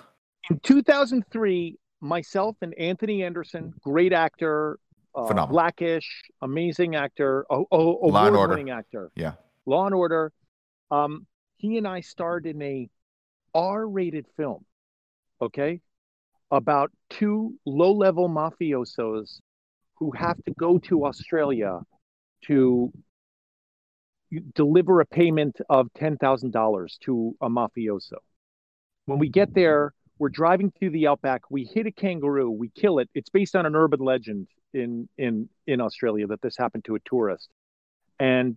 in 2003, myself and Anthony Anderson, great actor, uh, Phenomenal. Black-ish, amazing actor, a, a, Law and Order. award-winning actor. Yeah. Law and Order. Um, he and I starred in a R-rated film. Okay, about two low-level mafiosos who have to go to Australia to deliver a payment of ten thousand dollars to a mafioso. When we get there, we're driving through the outback. We hit a kangaroo. We kill it. It's based on an urban legend in in in Australia that this happened to a tourist, and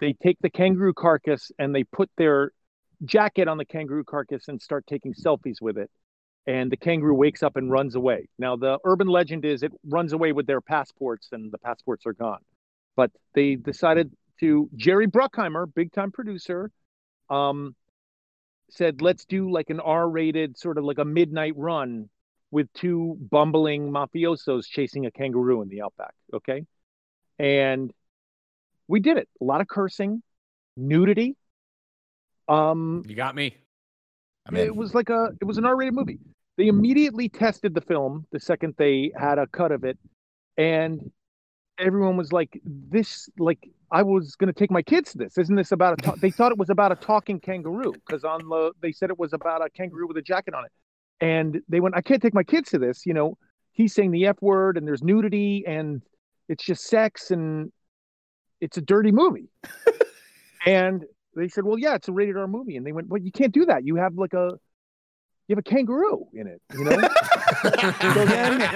they take the kangaroo carcass and they put their jacket on the kangaroo carcass and start taking selfies with it. And the kangaroo wakes up and runs away. Now the urban legend is it runs away with their passports and the passports are gone. But they decided to Jerry Bruckheimer, big time producer, um, said let's do like an R-rated sort of like a midnight run with two bumbling mafiosos chasing a kangaroo in the outback. Okay, and we did it. A lot of cursing, nudity. Um, You got me. I mean, it was like a it was an R-rated movie. They immediately tested the film the second they had a cut of it, and everyone was like, "This like I was going to take my kids to this. Isn't this about a?" Ta-? They thought it was about a talking kangaroo because on the they said it was about a kangaroo with a jacket on it, and they went, "I can't take my kids to this." You know, he's saying the f word and there's nudity and it's just sex and it's a dirty movie, *laughs* and they said, "Well, yeah, it's a rated R movie," and they went, "Well, you can't do that. You have like a you have a kangaroo in it, you know." *laughs* so then,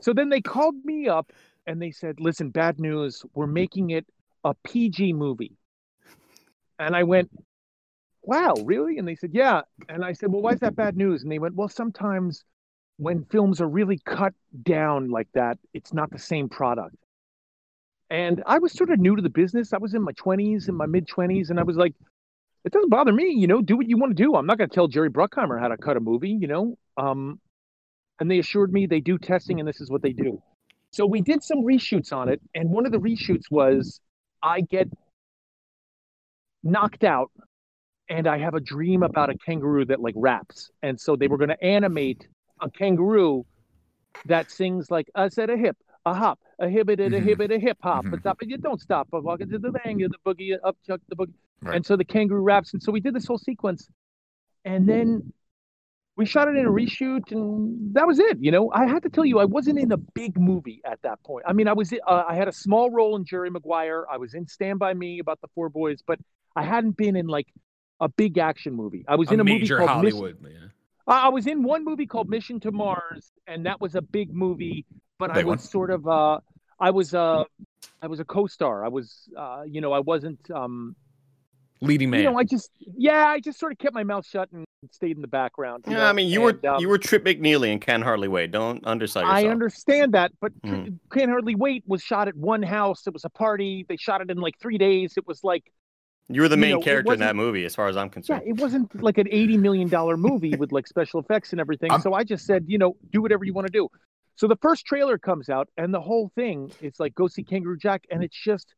so then they called me up and they said, "Listen, bad news. We're making it a PG movie," and I went, "Wow, really?" And they said, "Yeah," and I said, "Well, why is that bad news?" And they went, "Well, sometimes." When films are really cut down like that, it's not the same product. And I was sort of new to the business. I was in my 20s, in my mid 20s, and I was like, it doesn't bother me, you know, do what you want to do. I'm not going to tell Jerry Bruckheimer how to cut a movie, you know. Um, and they assured me they do testing and this is what they do. So we did some reshoots on it, and one of the reshoots was I get knocked out and I have a dream about a kangaroo that like raps. And so they were going to animate a kangaroo that sings like I said a hip, a hop, a hibbit, a Mhm. hibbit, a hip hop, Mhm. but stop it, you don't stop, but walk into the bang, the boogie, up chuck the boogie. Right. And so the kangaroo raps. And so we did this whole sequence. And then we shot it in a reshoot, and that was it. You know, I had to tell you, I wasn't in a big movie at that point. I mean, I was, uh, I had a small role in Jerry Maguire. I was in Stand By Me about the Four Boys, but I hadn't been in like a big action movie. I was a in a movie called Mission- Hollywood. Yeah. I was in one movie called Mission to Mars, and that was a big movie. But I Big was sort of, uh, I was, uh, I was a co-star. I was, uh, you know, I wasn't, um, Leading man. you know, I just, yeah, I just sort of kept my mouth shut and stayed in the background. you Yeah, know, I mean, you and, were um, you were Trip McNeely and Can't Hardly Wait. Don't undersell yourself. I understand that, but Mhm. Can't Hardly Wait was shot at one house. It was a party. They shot it in like three days. It was like, You were the you main know, character in that movie, as far as I'm concerned. yeah, it wasn't like an eighty million dollar movie with like special effects and everything. I'm- so I just said, you know, do whatever you want to do. So the first trailer comes out, and the whole thing is like go see Kangaroo Jack, and it's just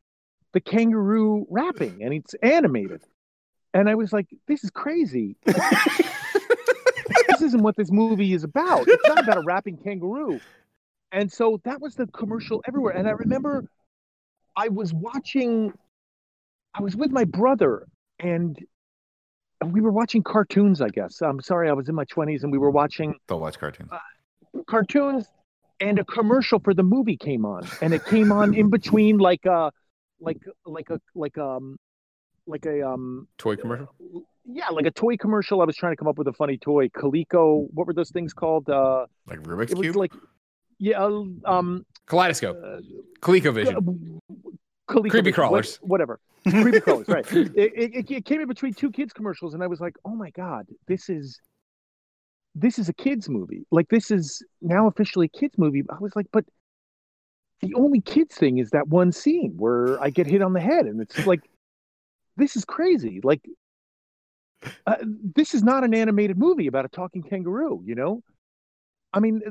the kangaroo rapping, and it's animated. And I was like, this is crazy. *laughs* this isn't what this movie is about. It's not about a rapping kangaroo. And so that was the commercial everywhere. And I remember I was watching, I was with my brother, and we were watching cartoons. I guess I'm sorry, I was in my 20s and we were watching Don't watch cartoons. Uh, cartoons, and a commercial for the movie came on, and it came on in between like a like like a like um like a um Toy commercial. yeah like a toy commercial. I was trying to come up with a funny toy. Coleco. What were those things called? Uh, Like Rubik's it was cube. like yeah um Kaleidoscope. uh, ColecoVision. Coleco Creepy crawlers. whatever. Creepy crawlers, right? *laughs* It, it, it came in between two kids commercials, and I was like, "Oh my god, this is this is a kids movie. Like this is now officially a kids movie." I was like, "But the only kids thing is that one scene where I get hit on the head, and it's like this is crazy. Like uh, this is not an animated movie about a talking kangaroo. You know? I mean."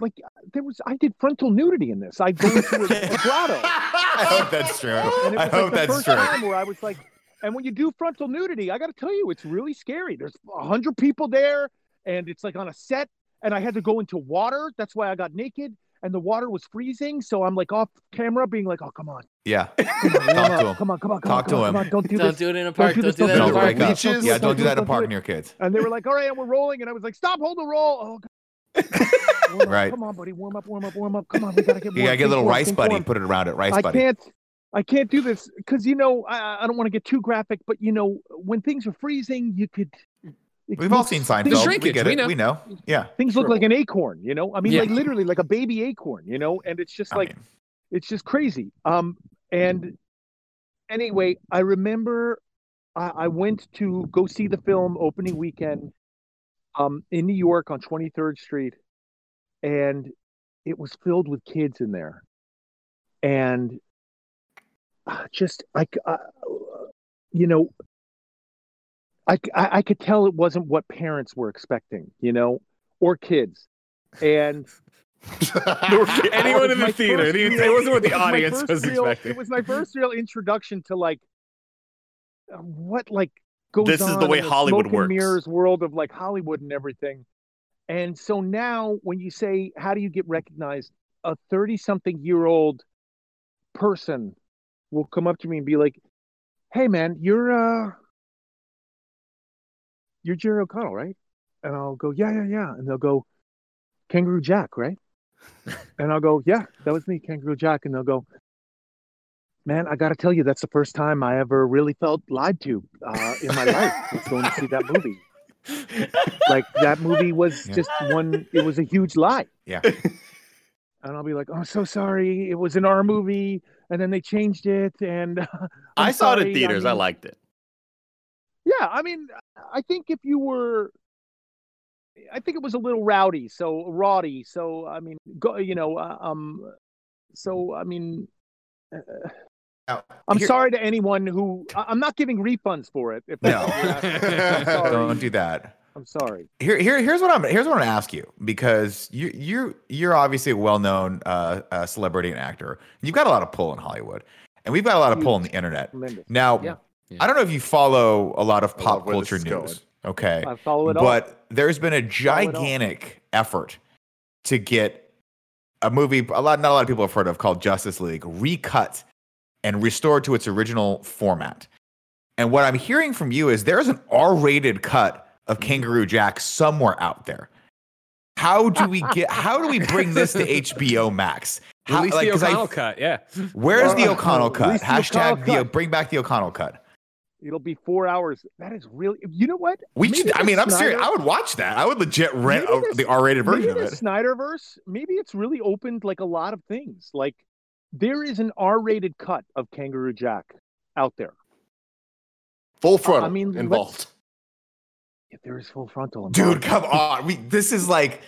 Like there was, I did frontal nudity in this. I go into a, a grotto. *laughs* I hope that's true. And it I hope like the that's first true. time where I was like, and when you do frontal nudity, I got to tell you, it's really scary. There's a hundred people there, and it's like on a set, and I had to go into water. That's why I got naked, and the water was freezing. So I'm like off camera, being like, "Oh, come on, Yeah. come on, warm Talk to up. him. come on, come on, come Talk on, to come on, him. come on, don't do Don't this." do it in a park. do Don't this, do that don't in a park. wake up. Leeches? Yeah, don't do that in a park it. near kids. And they were like, "All right," and we're rolling, and I was like, "Stop, hold the roll." Oh, God. *laughs* Up, Right. Come on, buddy, warm up, warm up, warm up. Come on, we gotta get. You warm. gotta get a little warm, rice think buddy, warm. put it around it. Rice I buddy. can't I can't do this because you know I, I don't want to get too graphic, but you know when things are freezing, you could. It We've all seen The Seinfeld. we shrinkage, get we it. know. We know. Yeah. Things look True. like an acorn, you know. I mean, Yeah. like literally like a baby acorn, you know. And it's just I like mean, it's just crazy. Um, and anyway, I remember I, I went to go see the film opening weekend, um, in New York on Twenty Third Street, and it was filled with kids in there, and uh, just like, uh, you know. I, I, I could tell it wasn't what parents were expecting, you know, or kids. And *laughs* Anyone in the theater. first It real- it wasn't what the was audience was real- expecting. It was my first real introduction to like uh, what like goes This is the way Hollywood works. mirrors world of like Hollywood and everything. And so now when you say how do you get recognized, a 30 something year old person will come up to me and be like, "Hey man, you're uh you're Jerry O'Connell, right?" And I'll go, "Yeah, yeah, yeah." And they'll go, "Kangaroo Jack, right?" *laughs* and I'll go, "Yeah, that was me, Kangaroo Jack." And they'll go, "Man, I got to tell you, that's the first time I ever really felt lied to uh, in my life. Was going to see that movie. Like that movie was Yeah. just one. It was a huge lie." Yeah. *laughs* And I'll be like, "Oh, I'm so sorry. It was an R movie, and then they changed it." And *laughs* I'm I saw it in theaters. I, mean- liked it. Yeah, I mean, I think if you were, I think it was a little rowdy, so rowdy. So I mean, go, you know, uh, um, so I mean, uh, Now, I'm here- sorry to anyone who I'm not giving refunds for it. If No. what you're asking. I'm *laughs* sorry. Don't do that. I'm sorry. Here, here, here's what I'm. Here's what I'm gonna ask you because you, you, you're obviously a well-known uh, uh, celebrity and actor. You've got a lot of pull in Hollywood, and we've got a lot of pull on the internet. Tremendous. Now, Yeah. I don't know if you follow a lot of pop love where this culture news. going. Okay, I follow it all. but there's been a Follow it all. gigantic effort to get a movie a lot not a lot of people have heard of called Justice League recut and restored to its original format. And what I'm hearing from you is there's an R-rated cut of mm-hmm. Kangaroo Jack somewhere out there. How do we get *laughs* how do we bring this to HBO Max? How, Release like, the 'cause I- O'Connell cut. Yeah. where's the O'Connell *laughs* cut? release the Hashtag O'Connell the cut. bring back the O'Connell cut. It'll be four hours. That is really. You know what? We Maybe should, I mean, I'm serious. I would watch that. I would legit rent a- the R-rated version of the it. Snyderverse, maybe it's really opened like a lot of things. Like there is an R-rated cut of Kangaroo Jack out there. Full frontal I mean, involved. If there is full frontal, Dude, come on. We this is like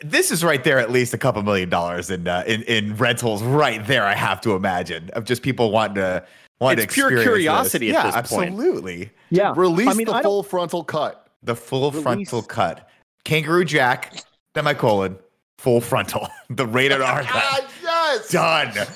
this is right there at least a couple million dollars in uh, in in rentals right there I have to imagine of just people wanting to wanting It's to pure curiosity this. at yeah, this point. absolutely. yeah. Release I mean, the I don't- full frontal cut. The full Release- frontal cut. Kangaroo Jack, semicolon, full frontal. *laughs* the rated R *laughs* cut. Ah, yes. Done.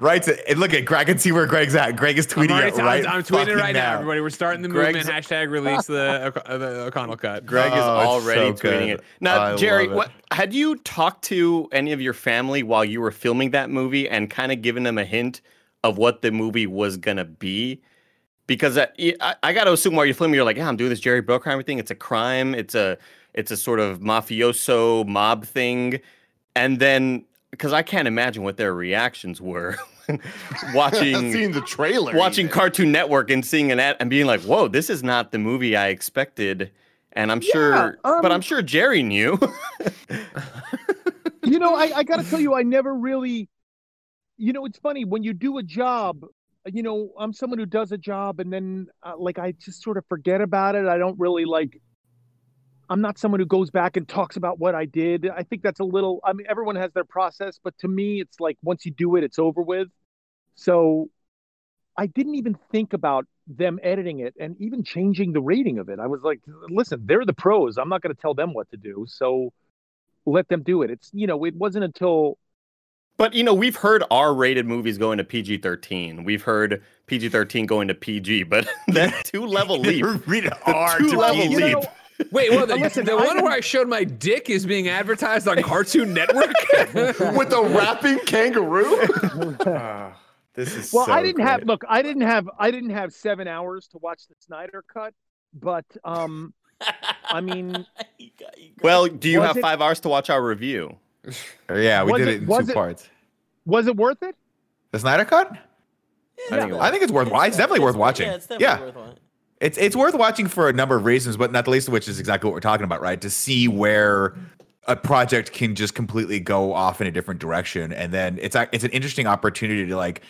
Right to and look at Greg. I can see where Greg's at. Greg is I'm, tweeting already- it right. I'm, I'm tweeting it right now. now. everybody. We're starting the Greg's- movement. Hashtag release the, *laughs* O'C- the O'Connell cut. Greg is Oh, it's already so tweeting good. it. Now, I Jerry, it. what had you talked to any of your family while you were filming that movie and kind of given them a hint of what the movie was gonna be? because uh, I, I got to assume while you're filming, you're like, yeah, I'm doing this Jerry Bruckheimer thing. It's a crime. It's a it's a sort of mafioso mob thing, and then because I can't imagine what their reactions were *laughs* watching *laughs* Seeing the trailer, watching even. Cartoon Network and seeing an ad and being like, "Whoa, this is not the movie I expected." And I'm sure, but um, I'm sure Jerry knew. *laughs* you know, I, I got to tell you, I never really, you know, it's funny when you do a job. You know, I'm someone who does a job and then, uh, like, I just sort of forget about it. I don't really like. I'm not someone who goes back and talks about what I did. I think that's a little. I mean, everyone has their process, but to me, it's like once you do it, it's over with. So, I didn't even think about them editing it and even changing the rating of it. I was like, listen, they're the pros. I'm not going to tell them what to do. So let them do it. It's, you know, it wasn't until, But you know, we've heard R-rated movies going to PG-13. We've heard PG-13 going to PG, but *laughs* that *laughs* two-level leap, Read the hard two-level PG. leap. Wait, well, the, Listen, the one where I showed my dick is being advertised on Cartoon *laughs* Network. with a rapping kangaroo. Ah, this is well, so I didn't have, look, I didn't have, I didn't have seven hours to watch the Snyder cut, but, um, I mean, You got- you got- Well, do you have it- five hours to watch our review? Yeah, we Was did it- it in was two it- parts. was it worth it? The Snyder Cut? I think I think it's worth. It's, definitely worth watching. Yeah, it's definitely yeah, worth watching. it's it's worth watching for a number of reasons, but not the least of which is exactly what we're talking about, right? To see where a project can just completely go off in a different direction, and then it's it's an interesting opportunity to like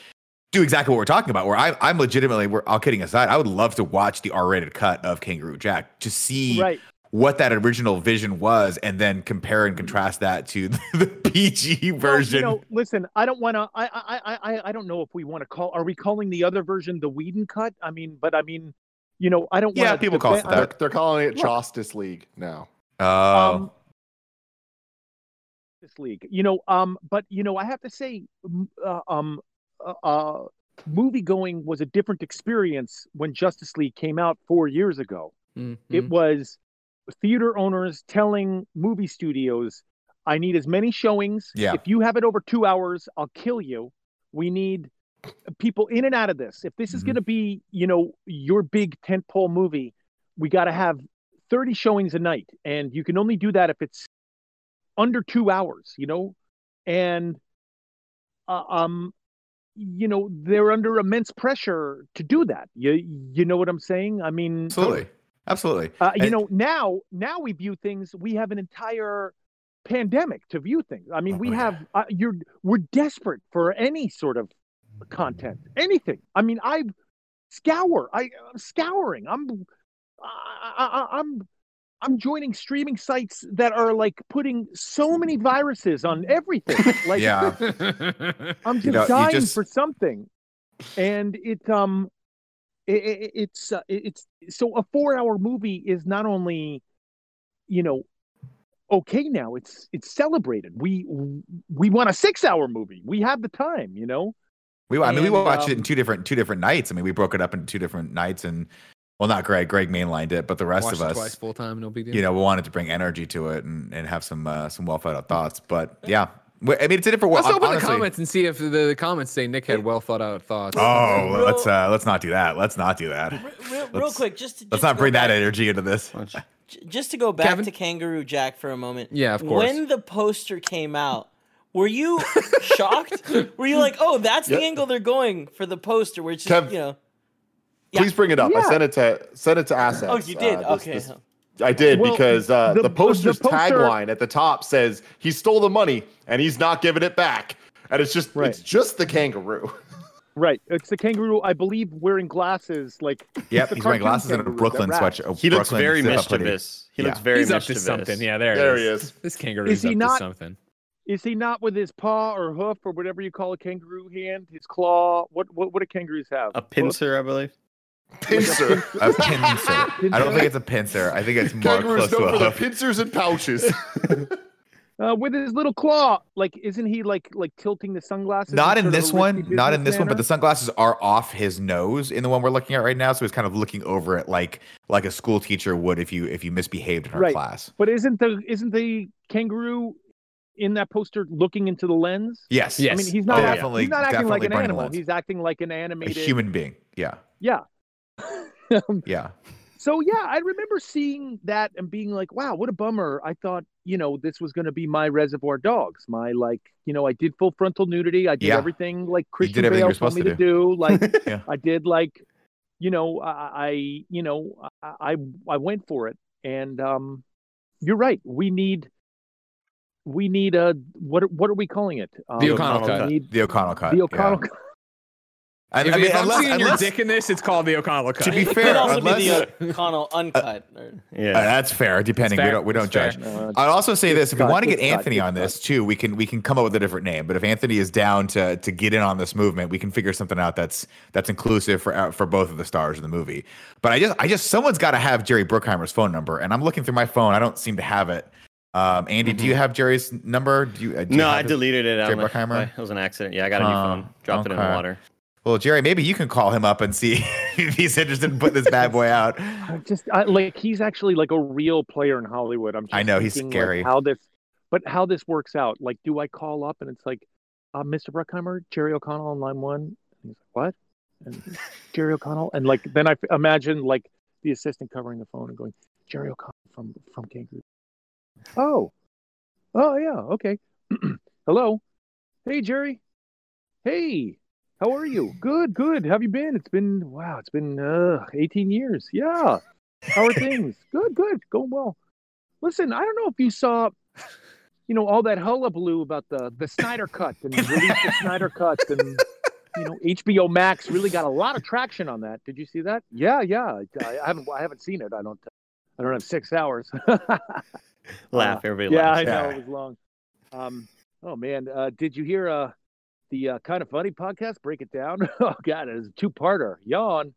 do exactly what we're talking about. Where I, I'm legitimately, we're all kidding aside, I would love to watch the R-rated cut of Kangaroo Jack to see Right. What that original vision was, and then compare and contrast that to *laughs* the, PG Well, version. you know, listen, I don't want to. I, I, I, I, I don't know if we want to call. Are we calling the other version the Whedon cut? I mean, but I mean, you know, I don't. Yeah, wanna people call it that. they're, they're calling it Look. Justice League now. oh, um, this league, you know, um, but you know, I have to say, uh, um, uh, uh, movie going was a different experience when Justice League came out four years ago. Mhm. It was theater owners telling movie studios, I need as many showings. Yeah. If you have it over two hours, I'll kill you. We need people in and out of this. If this is Mhm. going to be, you know, your big tentpole movie, we got to have 30 showings a night. And you can only do that if it's under two hours, you know? And, uh, um, you know, they're under immense pressure to do that. You, you know what I'm saying? I mean, absolutely, absolutely. uh, you And- know, now now we view things. We have an entire pandemic to view things. I mean, Oh, we yeah. have uh, you're we're desperate for any sort of content, anything. I mean, I scour. I, I'm scouring. I'm I, I, I'm I'm joining streaming sites that are like putting so many viruses on everything. *laughs* Like, yeah. I'm just You know, dying just- for something, and it um, it, it, it's uh, it- it's so a four hour movie is not only, you know, okay now. It's it's celebrated. We we want a six hour movie. We have the time. You know. We I mean we And, watched it um, in two different two different nights. I mean we broke it up into two different nights and well not Greg Greg mainlined it, but the rest of us full time, no big deal. you know we wanted to bring energy to it and, and have some uh, some well thought out thoughts. But yeah, We- I mean it's a different. Let's hon- open honestly- the comments and see if the, the comments say Nick had well thought out thoughts. Oh, Real- let's uh let's not do that. Let's not do that. Real, real, real quick, just to, Let's not go bring that energy into this. Just to go back Kevin? to Kangaroo Jack for a moment. Yeah, of course. When the poster came out, were you *laughs* shocked? Were you like, "Oh, that's the angle they're going for the poster"? Where it's Kev, you know, Yeah. Please bring it up. I sent it to sent it to assets. oh, you did. Uh, this- okay. this- I did Well, because uh, the- the, the poster's poster- tagline at the top says he stole the money and he's not giving it back, and it's just Right. it's just the kangaroo. *laughs* Right. It's the kangaroo, I believe, wearing glasses. Like Yep, the he's wearing glasses and a Brooklyn that raps. sweatshirt. a He looks Brooklyn very zip-up hoodie. mischievous. He Yeah. looks very He's up to something. Yeah, there, There he is. is. This kangaroo Is is he up not- to something. Is he not with his paw or hoof or whatever you call a kangaroo hand? His claw? What what, what do kangaroos have? A pincer, I believe. Pincer. A *laughs* pincer. I don't think it's a pincer. I think it's more Kangaroos close to known a for their hoof. pincers and pouches. *laughs* Uh, with his little claw, like isn't he like like tilting the sunglasses? Not in in sort of this a one, not in business this one, but the sunglasses are off his nose in the one we're looking at right now. So he's kind of looking over it like like a school teacher would if you if you misbehaved in her Right. class. But isn't the isn't the kangaroo in that poster looking into the lens? Yes. Yes. I mean, he's Oh, not. act- definitely- he's not acting like definitely an bringing animal. lens. He's acting like an A animated. human being. Yeah. Yeah. *laughs* Yeah. So yeah, I remember seeing that and being like, "Wow, what a bummer!" I thought, you know, this was going to be my Reservoir Dogs, my like, you know, I did full frontal nudity, I did Yeah. everything like Christian everything Bale told me to to do. Like, *laughs* Yeah. I did like, you know, I, I you know, I, I I went for it, and um, you're right. We need, we need a what? are- What are we calling it? Um, The O'Connell cut. need The O'Connell cut. the yeah. O'Connell cut. I, If, I mean, if I'm unless, your dick in this, it's called the O'Connell cut. to be fair, It could fair, also unless, be the O'Connell uncut. or- Yeah. Uh, that's fair. Depending, we don't we don't It's judge. Uh, I'd also say this: if we want to get it's cut, Anthony on this too, we can we can come up with a different name. But if Anthony is down to to get in on this movement, we can figure something out that's that's inclusive for uh, for both of the stars of the movie. But I just I just someone's got to have Jerry Bruckheimer's phone number, and I'm looking through my phone. I don't seem to have it. Um, Andy, do you have Jerry's number? Do you? Uh, do No, have I deleted it. Jerry don't. Bruckheimer? It was an accident. Yeah, I got a new phone. Dropped it in the water. Well, Jerry, maybe you can call him up and see *laughs* if he's interested in putting this bad boy *laughs* out. I just I, like he's actually like a real player in Hollywood. I'm. Just I know, he's thinking, like, scary. how this, but how this works out? Like, do I call up and it's like, uh, Mr. Bruckheimer, Jerry O'Connell on line one? And he's like, what? And *laughs* Jerry O'Connell, and like then I f- imagine like the assistant covering the phone and going, Jerry O'Connell from from Kangaroo. Oh, oh yeah, okay. *clears throat* Hello, hey Jerry, hey. How are you? Good, good. How have you been? It's been wow. It's been uh, 18 years. Yeah. How are *laughs* things? good, good. Going well. Listen, I don't know if you saw, you know, all that hullabaloo about the the Snyder Cut and release the Snyder Cut and you know HBO Max really got a lot of traction on that. Did you see that? Yeah, yeah. I, I haven't I haven't seen it. I don't I don't have six hours. *laughs* Laugh. Everybody yeah, laughs. I know Yeah. it was long. Um, oh man, uh, did you hear uh the uh, kind of funny podcast? Break it down. *laughs* oh god, it's a two-parter. Yawn.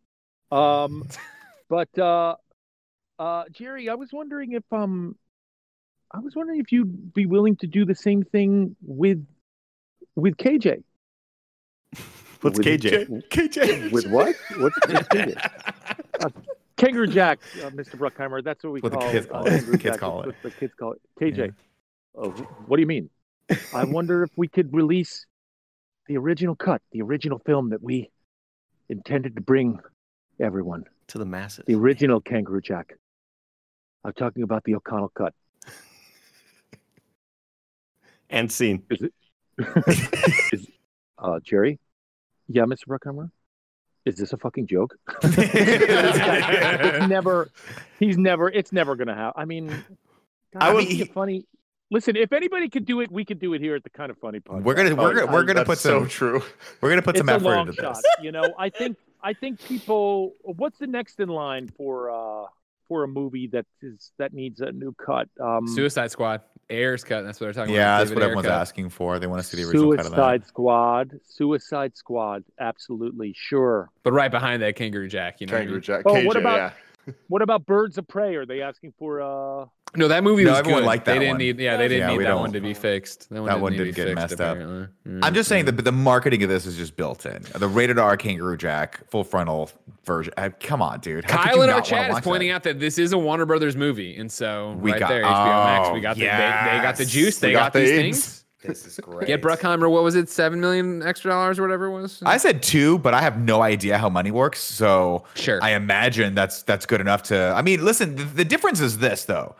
Um, *laughs* but uh, uh, Jerry, I was wondering if um, I was wondering if you'd be willing to do the same thing with with KJ. *laughs* What's With KJ? KJ. With what? What's, what's KJ? Uh, Kangaroo Jack, uh, Mr. Bruckheimer. That's what we What the call, kids uh, call it. Kangaroo Kids call it. what the kids call it. KJ. Oh, what do you mean? I wonder if we could release the original cut, the original film that we intended to bring everyone. To the masses. The original Kangaroo Jack. I'm talking about the O'Connell cut. *laughs* And scene. Is, it, *laughs* is, uh, Jerry? Yeah, Mr. Bruckheimer? Is this a fucking joke? *laughs* It's never, he's never, it's never going to happen. I mean, God, I mean, mean, he- funny. Listen, if anybody could do it, we could do it here at the Kind of Funny podcast. We're gonna we're gonna we're gonna that's put so some true. we're gonna put it's some a effort long into shot. this. You know, I think I think people. What's the next in line for uh for a movie that is that needs a new cut? Um, Suicide Squad, Ayer's cut. That's what they're talking Yeah, about. Yeah, that's David what Ayer everyone's cut. asking for. They want to see the original cut of that. Suicide Squad. Suicide Squad. Absolutely sure. But right behind that, Kangaroo Jack. You know, Kangaroo? Jack. Oh, KJ, what about- yeah. *laughs* What about Birds of Prey? Are they asking for uh? No, that movie No, was everyone good. liked they that didn't one. need. Yeah, they didn't Yeah, need that don't- one to be fixed. That one, That one need to didn't get fixed, messed up. apparently. I'm just saying Mm-hmm. that the marketing of this is just built in. The rated R Kangaroo Jack full frontal version. Come on, dude. How Kyle in our chat is pointing that? out that this is a Warner Brothers movie, and so We right got- there, HBO Max. We oh, got the they, they got the juice. They got, got these ins. things. This is great. Get Bruckheimer. What was it? Seven million extra dollars or whatever it was. I said two, but I have no idea how money works. So Sure. I imagine that's that's good enough to. I mean, listen. The, the difference is this though,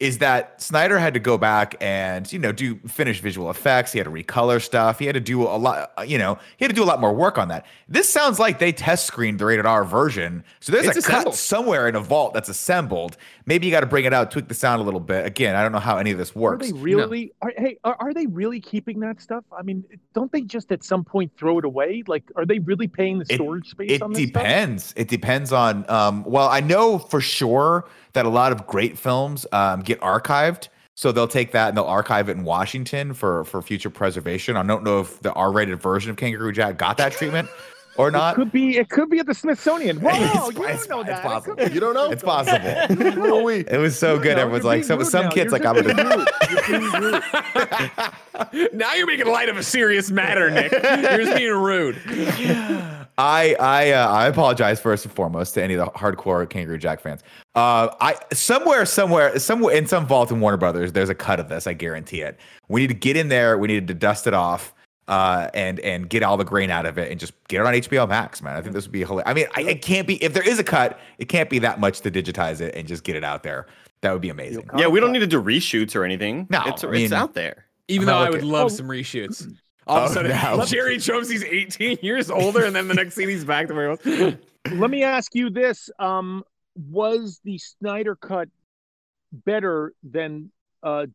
is that Snyder had to go back and you know do finish visual effects. He had to recolor stuff. He had to do a lot. You know, he had to do a lot more work on that. This sounds like they test screened the rated R version. So there's It's a assembled. cut somewhere in a vault that's assembled. Maybe you got to bring it out, tweak the sound a little bit. Again, I don't know how any of this works. Are works. they really? Are, hey, are, are they really keeping that stuff? I mean, don't they just at some point throw it away? Like, are they really paying the It- storage space It on this stuff? depends. It depends on. Um, well, I know for sure that a lot of great films um, get archived. So they'll take that and they'll archive it in Washington for for future preservation. I don't know if the R-rated version of Kangaroo Jack got that treatment or not. Could be. It could be at the Smithsonian. Whoa, *laughs* It's- you it's- don't know it's that. It possible. could be- You don't know? It's possible. Who are we? It was so good. No, Everyone's you're like, being some some now. kids You're like I'm gonna. rude. *laughs* You're being rude. *laughs* now you're making light of a serious matter, Nick. You're just being rude. I I uh, I apologize first and foremost to any of the hardcore Kangaroo Jack fans. Uh, I somewhere somewhere somewhere in some vault in Warner Brothers, there's a cut of this. I guarantee it. We need to get in there. We need to dust it off. uh, and and get all the grain out of it and just get it on HBO Max, man. I think this would be hilarious. I mean, I, it can't be if there is a cut, it can't be that much to digitize it and just get it out there. That would be amazing. Yeah, we don't need to do reshoots or anything. No, it's, I it's mean- out there. Even I'm though I would looking- love Oh. some reshoots. All of a Oh, sudden, no. *laughs* Jerry shows he's 18 years older, and then the next scene he's back to where he was. *laughs* Let me ask you this: um, Was the Snyder cut better than uh,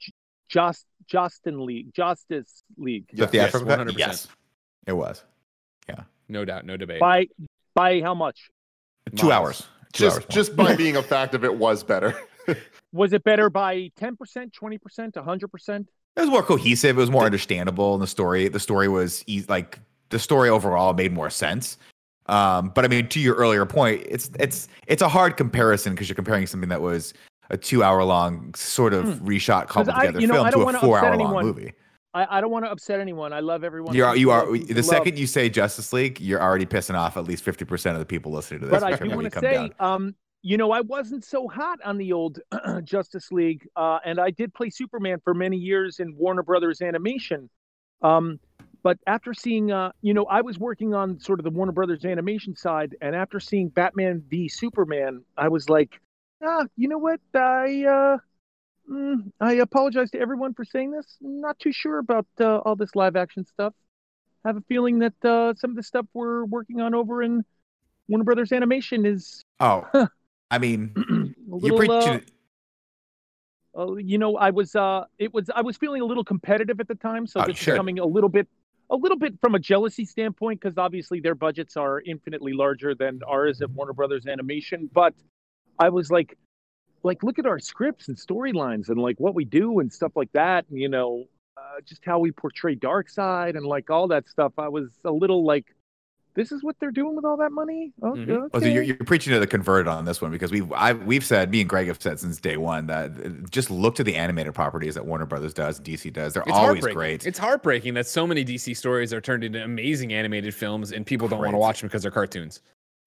Just Justin League, Justice League, The theatrical cut? 100%. Yes, it was Yeah, No doubt, no debate. by by how much? two Miles. hours. Two Just hours just by being a fact of it was better. *laughs* Was it better by ten percent, twenty percent, hundred percent? It was more cohesive. It was more understandable, and the story the story was like the story overall made more sense. Um, but I mean, to your earlier point, it's it's it's a hard comparison because you're comparing something that was a two hour long sort of reshot cobbled Hmm. I- together you know, film to a four upset hour long movie. I, I don't want to upset anyone. I love everyone. You are you are the love- second you say Justice League, you're already pissing off at least fifty percent of the people listening to this. But I do want to say, um, you know, I wasn't so hot on the old *clears throat* Justice League, uh, and I did play Superman for many years in Warner Brothers animation. Um, but after seeing, uh, you know, I was working on sort of the Warner Brothers animation side, and after seeing Batman v Superman, I was like, ah, you know what? I uh, mm, I apologize to everyone for saying this. Not too sure about uh, all this live action stuff. I have a feeling that uh, some of the stuff we're working on over in Warner Brothers Animation is Oh, *laughs* I mean, *clears throat* you're little, uh, uh, you know, I was, uh, it was, I was feeling a little competitive at the time, so Oh, this sure. is coming a little bit, a little bit from a jealousy standpoint, because obviously their budgets are infinitely larger than ours at Warner Brothers Animation. But I was like, like, look at our scripts and storylines and like what we do and stuff like that, and you know, uh, just how we portray Darkseid and like all that stuff. I was a little like, this is what they're doing with all that money. Okay, Mhm. Well, so you're, you're preaching to the converted on this one because we've I, we've said me and Greg have said since day one that uh, just look to the animated properties that Warner Brothers does, DC does. They're It's always heartbreaking. great. It's heartbreaking that so many DC stories are turned into amazing animated films, and people don't want to watch them because they're cartoons,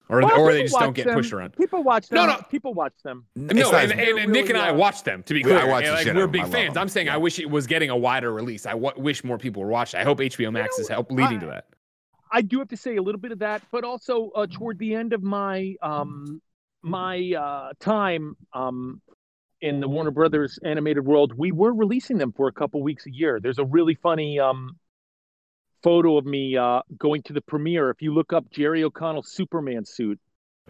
or Well, or they just don't get them. pushed around. People watch them. No, no. People watch them. It's No, not and, and, They're Nick and I really, uh, them. To be Yeah, I clear, watched And, the like, shit we're big. I fans. them. I'm saying I wish it was getting a wider release. I w- wish more people were watching. I hope HBO Max know, is help leading I- to that. I do have to say a little bit of that, but also uh, toward the end of my um, my uh, time um, in the Warner Brothers animated world, we were releasing them for a couple weeks a year. There's a really funny um, photo of me uh, going to the premiere. If you look up Jerry O'Connell Superman suit,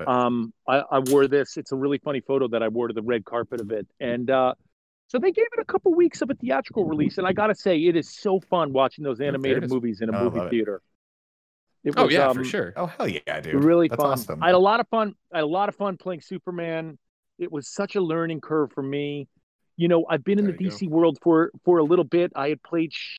um, I, I wore this. It's a really funny photo that I wore to the red carpet of it, and uh, so they gave it a couple weeks of a theatrical release. And I gotta say, it is so fun watching those animated movies in a Oh, movie theater. it. Theater. It Oh yeah, um, for sure. oh hell yeah, dude! really That's fun. awesome. I had a lot of fun. I had a lot of fun playing Superman. It was such a learning curve for me. You know, I've been in There the you go. DC world for for a little bit. I had played Sh-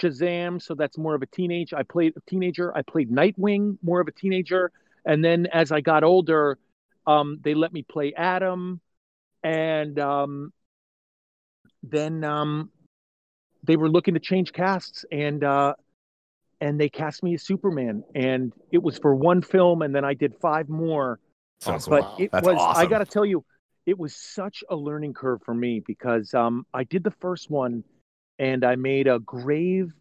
Shazam, so that's more of a teenage. I played a teenager. I played Nightwing, more of a teenager. And then as I got older, um, they let me play Adam, and um, then um, they were looking to change casts, and uh, and they cast me as Superman, and it was for one film, and then I did five more. So Awesome. cool. But it That's was I got to tell you, it was such a learning curve for me because um, I did the first one, and I made a grave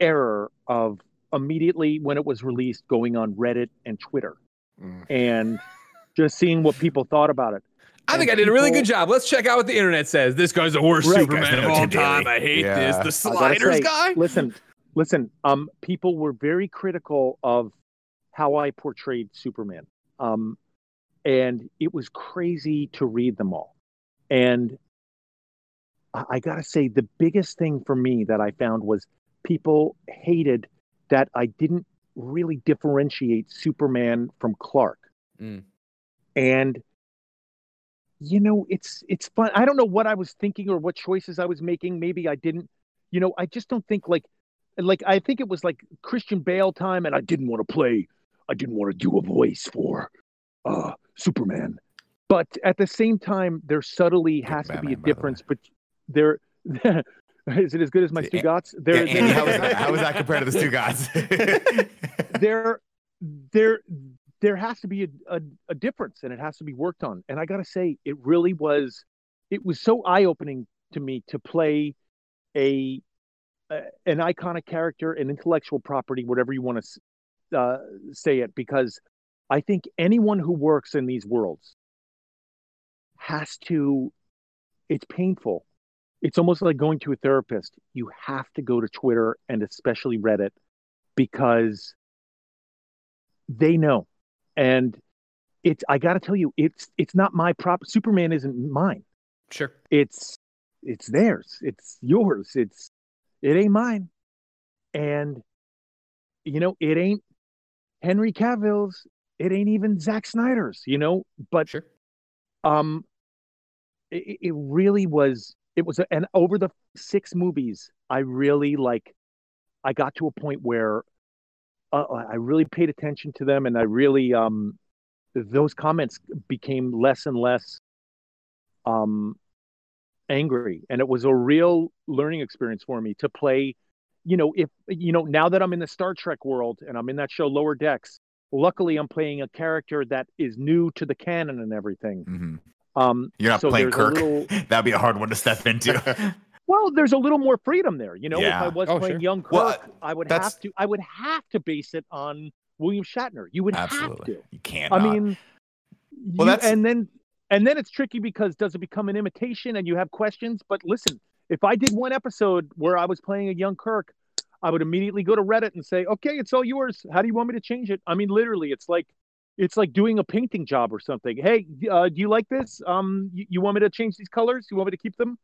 error of immediately when it was released going on Reddit and Twitter Mm. and *laughs* just seeing what people thought about it. I think I did a really people- good job. Let's check out what the internet says. This guy's the worst Right. Superman of all Tim time. I hate Yeah. this. The sliders say, guy. Listen, listen. Um, people were very critical of how I portrayed Superman. Um, and it was crazy to read them all. And I, I gotta say, the biggest thing for me that I found was people hated that I didn't really differentiate Superman from Clark. Mm. And you know, it's it's fun. I don't know what I was thinking or what choices I was making. Maybe I didn't. You know, I just don't think like like I think it was like Christian Bale time, and I didn't want to play. I didn't want to do a voice for uh Superman. But at the same time, there subtly has to be a Batman, by the way. difference. But there. *laughs* Is it as good as my Yeah, Stugotz? Yeah, There, Andy, *laughs* how, was that, how was that compared to the two gods? *laughs* there there there has to be a, a, a difference and it has to be worked on and i gotta say it really was it was so eye-opening to me to play a uh, an iconic character, an intellectual property, whatever you want to uh, say it, because I think anyone who works in these worlds has to. It's painful. It's almost like going to a therapist. You have to go to Twitter and especially Reddit because they know, and it's. I got to tell you, it's it's not my prop. Superman isn't mine. Sure. It's it's theirs. It's yours. It's it ain't mine. And you know, it ain't Henry Cavill's. It ain't even Zack Snyder's. You know, but Sure. um, it, it really was. It was, a, and over the six movies, I really like. I got to a point where uh, I really paid attention to them, and I really um, those comments became less and less um angry and it was a real learning experience for me to play you know if you know now that i'm in the star trek world and i'm in that show lower decks luckily i'm playing a character that is new to the canon and everything Mhm. um You're not so playing Kirk. little- *laughs* That'd be a hard one to step into. *laughs* *laughs* well there's a little more freedom there you know if i was Oh, playing sure. young kirk Well, i would that's- have to i would have to base it on william shatner you would have to You can't. I mean, Well, you- that's- and then and then it's tricky because does it become an imitation and you have questions? But listen, if I did one episode where I was playing a young Kirk, I would immediately go to Reddit and say, "Okay, it's all yours. How do you want me to change it?" I mean, literally, it's like it's like doing a painting job or something. Hey, uh, do you like this? Um, you, you want me to change these colors? You want me to keep them?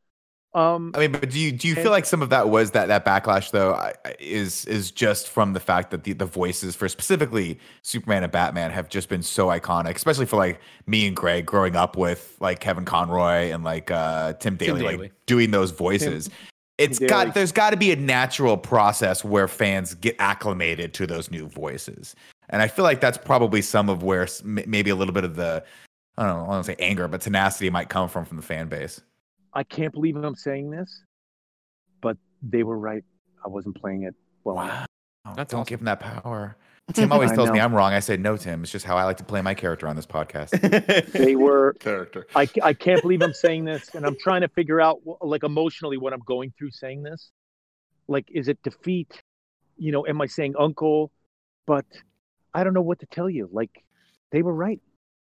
Um, I mean, but do you do you And- feel like some of that was that that backlash though I- I- is is just from the fact that the the voices for specifically Superman and Batman have just been so iconic, especially for like me and Greg growing up with like Kevin Conroy and like uh Tim Daly, Daly. like doing those voices. It's Daly. got there's got to be a natural process where fans get acclimated to those new voices, and I feel like that's probably some of where maybe a little bit of the I don't know, I don't want to say anger, but tenacity might come from from the fan base. I can't believe I'm saying this, but they were right. I wasn't playing it well enough. Wow. That's Don't awesome. give him that power. Tim always tells me. I'm wrong. I say no, Tim. It's just how I like to play my character on this podcast. *laughs* They were Character. I, I can't believe I'm saying this, and I'm trying to figure out, like, emotionally what I'm going through saying this. Like, is it defeat? You know, am I saying uncle? But I don't know what to tell you. Like, they were right.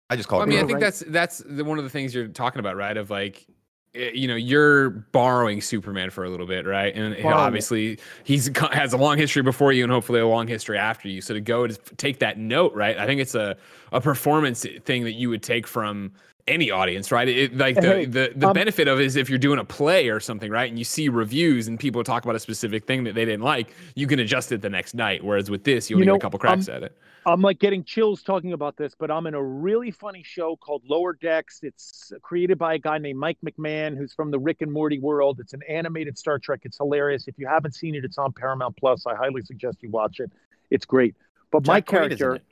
I just call Well, I mean, I think right. that's that's the, one of the things you're talking about, right? Of like, Eh, you know, you're borrowing Superman for a little bit, right? And he- Borrowing it. obviously, he's has a long history before you, and hopefully a long history after you. So to go to take that note, right? I think it's a a performance thing that you would take from any audience, right? It, like the the, the um, benefit of it is if you're doing a play or something, right? And you see reviews and people talk about a specific thing that they didn't like, you can adjust it the next night. Whereas with this, you You only know, get a couple cracks um, at it. I'm like getting chills talking about this, but I'm in a really funny show called Lower Decks. It's created by a guy named Mike McMahan, who's from the Rick and Morty world. It's an animated Star Trek. It's hilarious. If you haven't seen it, it's on Paramount Plus. I highly suggest you watch it. It's great. But my Jack Quaid is in character, it.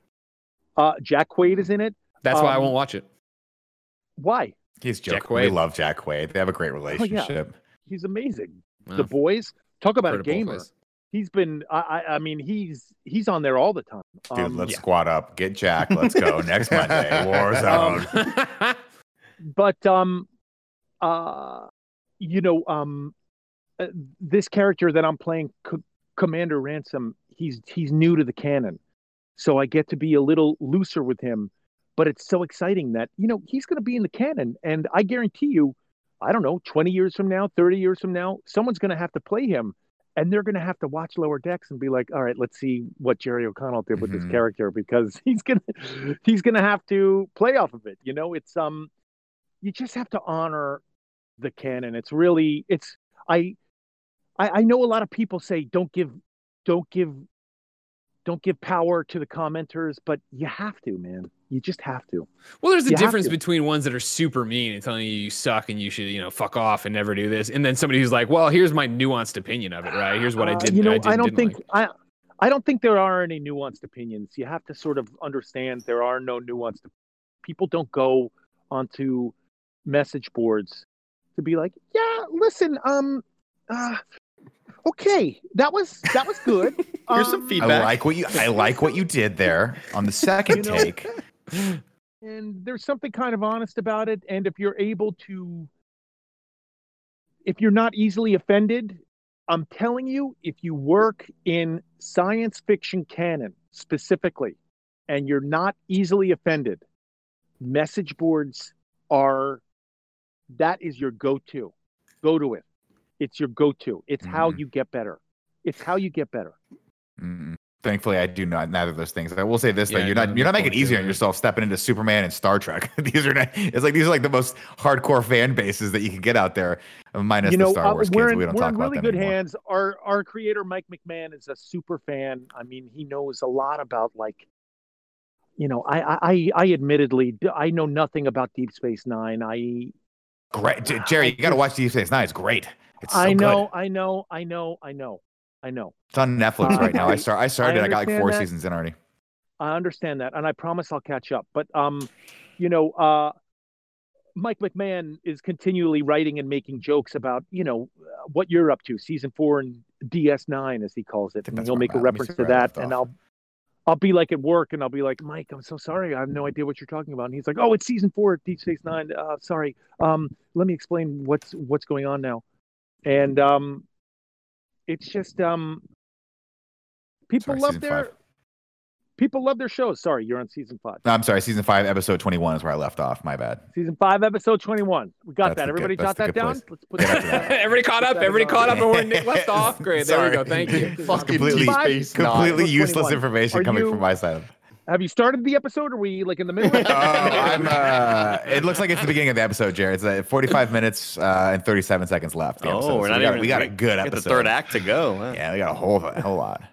uh, Jack Quaid is in it. That's why I um, won't watch it. Why? He's Jack joking. We love Jack Quaid. They have a great relationship. He's amazing. Well, The boys. Talk about a heard it gamer. ways. He's been. I, I. I mean, he's he's on there all the time. Dude, Um, let's yeah. squat up. Get Jack. Let's go. *laughs* Next Monday. Warzone. Um, but um uh you know um uh, this character that i'm playing Co- commander ransom he's he's new to the canon so i get to be a little looser with him but it's so exciting that you know he's going to be in the canon and i guarantee you i don't know 20 years from now 30 years from now someone's going to have to play him. And they're going to have to watch lower decks and be like all right let's see what jerry o'connell did with Mhm. this character because *laughs* he's going to he's going to have to play off of it you know? It's um you just have to honor the canon it's really it's i i, I know a lot of people say don't give don't give don't give power to the commenters but you have to man you just have to Well, there's a You difference between ones that are super mean and telling you you suck and you should, you know, fuck off and never do this, and then somebody who's like, "Well, here's my nuanced opinion of it. Right? Here's what I Uh, did. you know I, did, i don't think like." i i don't think there are any nuanced opinions you have to sort of understand there are no nuanced people don't go onto message boards to be like yeah listen um uh okay that was that was good *laughs* Here's Um, some I feedback. like what you I like what you did there on the second You know- take. *laughs* *laughs* and there's something kind of honest about it and if you're able to if you're not easily offended I'm telling you, if you work in science fiction canon specifically, and you're not easily offended, message boards are that is your go-to. Go to it. It's your go-to. It's how Mhm. you get better. It's how you get better. Mm-mm. Thankfully, I do not neither of those things. I will say this though: you're not you're not making it easier on yourself stepping into Superman and Star Trek. *laughs* these are not. It's like these are like the most hardcore fan bases that you can get out there, minus you know, the Star uh, Wars we're kids. in, We don't we're talk in about really good anymore. hands. Our our creator Mike McMahan is a super fan. I mean, he knows a lot about like, you know, I I I, I admittedly I know nothing about Deep Space Nine. I Great, J- Jerry. You got to watch Deep Space Nine. It's great. It's so I know, Good. I know, I know, I know, I know. It's on Netflix right now. I start. I started. I, got like four that. seasons in already. I understand that, and I promise I'll catch up. But um, you know, uh, Mike McMahan is continually writing and making jokes about you know uh, what you're up to, season four and DS9 as he calls it, and he'll make a at. Let me reference to that, and off. I'll. I'll be like at work and I'll be like, Mike, I'm so sorry. I have no idea what you're talking about. And he's like, Oh, it's season four of Deep Space Nine. Uh, sorry. Um, let me explain what's what's going on now. And um, it's just um, people Sorry, love their five. people love their shows. Sorry, you're on season five. No, I'm sorry. Season five, episode 21 is where I left off. My bad. Season five, episode twenty-one. We got That's that. the good- Everybody jot that down. place. Let's put that. *laughs* that. everybody caught up. Everybody caught up and where Nick *laughs* left off. Great. There we go. Thank you. *laughs* Completely- Deep Completely useless 21. information Are coming you- from my side. Have you started the episode? Or are we like in the middle? *laughs* it? Oh, I'm, uh, it looks like it's the beginning of the episode, Jared. It's uh, 45 minutes uh, and 37 seconds left. the episode. Oh, we're So not we got, even. we got a good we got episode. the third act to go. huh? Yeah, we got a whole, a whole lot. *laughs*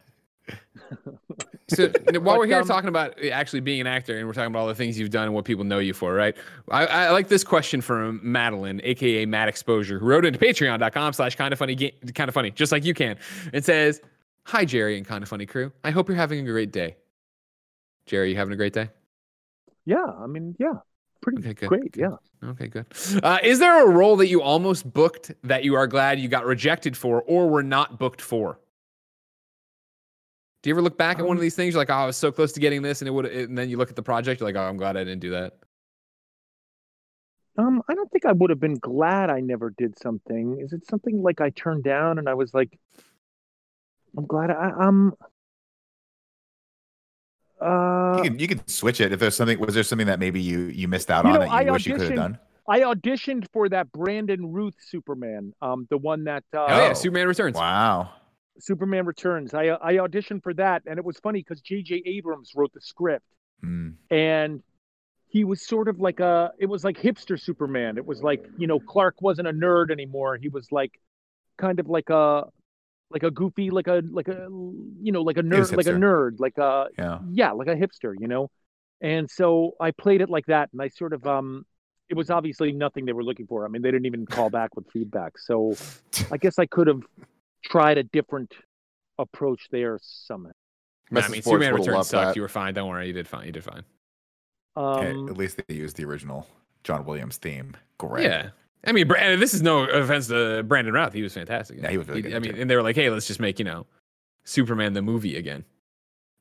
So while we're here um, talking about actually being an actor, and we're talking about all the things you've done and what people know you for, right? I, I like this question from Madeline, aka Matt Exposure, who wrote into patreon.com slash kind of funny kind of funny, just like you can. It says, Hi Jerry and kind of funny crew. I hope you're having a great day. Jerry, you having a great day? yeah, I mean, yeah, pretty Okay, good. great. Yeah. Okay, good. Uh, is there a role that you almost booked that you are glad you got rejected for or were not booked for? Do you ever look back at one of Um, these things? You're like, oh, I was so close to getting this, and it would, and then you look at the project, you're like, oh, I'm glad I didn't do that. Um, I don't think I would have been glad I never did something. Is it something like I turned down and I was like, I'm glad I, I'm. Uh, You can, you can switch it if there's something. Was there something that maybe you you missed out You on know, that you I wish you could have auditioned- done? I auditioned for that Brandon Routh Superman, um, the one that uh, Oh, yeah. Superman Returns. Wow. Superman Returns. I I auditioned for that, and it was funny because J.J. Abrams wrote the script, Mm. and he was sort of like a. It was like hipster Superman. It was like you know Clark wasn't a nerd anymore. He was like kind of like a like a goofy like a like a you know like a nerd like a nerd like a Yeah. yeah like a hipster you know and so i played it like that and i sort of um it was obviously nothing they were looking for i mean they didn't even call back with feedback so *laughs* i guess i could have tried a different approach there somehow Nah, I mean, boards Superman would've Returns sucked. that. You were fine. Don't worry. You did fine. You did fine. Hey, um at least they used the original John Williams theme. Great. Yeah. I mean, Bra- this is no offense to Brandon Routh. He was fantastic. Yeah, he was really good I mean, too. and they were like, hey, let's just make, you know, Superman the movie again.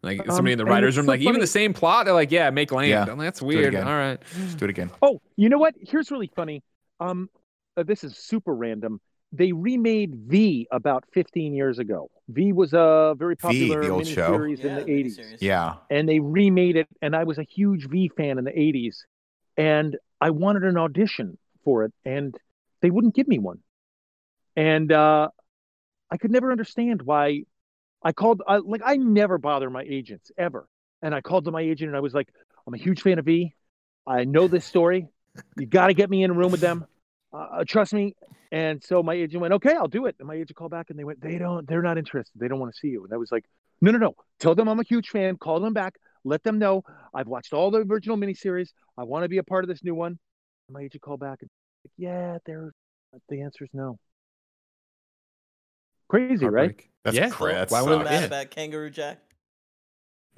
Like Um, somebody in the writer's room, so like even the same plot, they're like, yeah, make land. Yeah, I'm like, that's weird. again. All right. Just do it again. oh you know what here's really funny um uh, this is super random they remade v about 15 years ago v was a very V, popular the old show? miniseries in the 80s Yeah. and they remade it and i was a huge v fan in the 80s and i wanted an audition for it and they wouldn't give me one. And uh i could never understand why i called I, like i never bother my agents ever. And i called to my agent and i was like i'm a huge fan of v. I know this story. You got to get me in a room with them. Uh, trust me. And so my agent went okay i'll do it. And my agent called back and they went they don't they're not interested. They don't want to see you. And i was like no no no. Tell them i'm a huge fan. Call them back. Let them know. I've watched all the original miniseries. I want to be a part of this new one. And my agent called back and like, yeah, they're the answer is no. Crazy, right? That's yeah. cra- that Why would sucks. mad yeah. about Kangaroo Jack.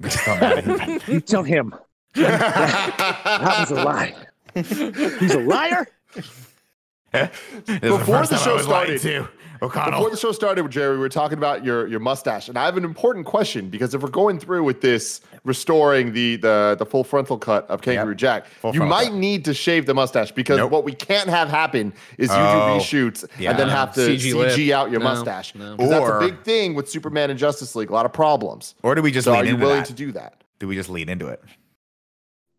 We just don't know. You tell him *laughs* that was a lie. *laughs* He's a liar. *laughs* This is Before first the show started- to. Before the show started, Jerry, we were talking about your your mustache, and I have an important question because if we're going through with this restoring the the the full frontal cut of Kangaroo Yep. Jack, Full you might cut. need to shave the mustache because Nope. what we can't have happen is you Oh, do reshoots yeah. and then have to CG. CG out your No, mustache. no. 'Cause that's a big thing with Superman and Justice League. A lot of problems. or do we just So lean are you into willing that? to do that? do we just lean into it?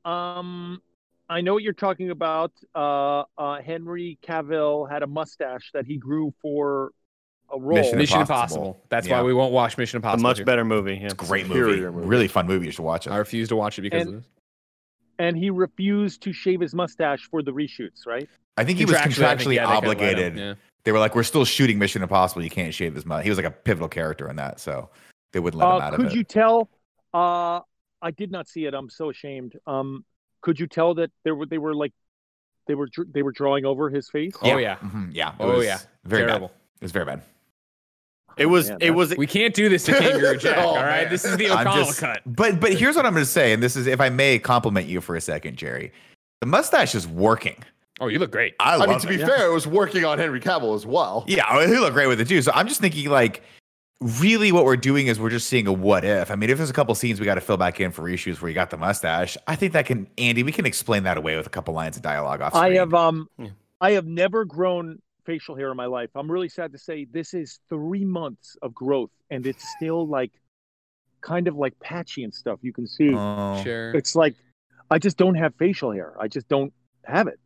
Um, I know what you're talking about. Uh, uh, Henry Cavill had a mustache that he grew for a role. Mission Mission Impossible. Impossible. That's Yeah. why we won't watch Mission Impossible. A much here. better movie. Yeah. It's a great movie. Movie. Really fun movie. You should watch it. I refuse to watch it because And- of this. and he refused to shave his mustache for the reshoots, right? I think he was I think, contractually yeah, they could've him, obligated. Yeah. They were like, "We're still shooting Mission Impossible. You can't shave his mustache." He was like a pivotal character in that, so they wouldn't let him Uh, out of it. Could you tell? Uh, I did not see it. I'm so ashamed. Um, could you tell that there were they were like they were they were drawing over his face? Oh yeah. Mm-hmm. Yeah. It Oh was yeah. Very Terrible. bad. It was very bad. It was. Man, it was. We can't do this to *laughs* Kangaroo Jack. Oh, all right. man. This is the I'm O'Connell just- cut. But but here's what I'm going to say, and this is if I may compliment you for a second, Jerry. The mustache is working. Oh, you look great. I I love mean, to be it. fair, it was working on Henry Cavill as well. Yeah, I *laughs* mean, he looked great with it too. So I'm just thinking like. Really, what we're doing is we're just seeing a what if. I mean, if there's a couple scenes we got to fill back in for reshoots where you got the mustache, I think that can, Andy, we can explain that away with a couple lines of dialogue off. I have um, Yeah. I have never grown facial hair in my life. I'm really sad to say this is three months of growth, and it's still like kind of like patchy and stuff. You can see Oh. Sure. it's like I just don't have facial hair. I just don't have it.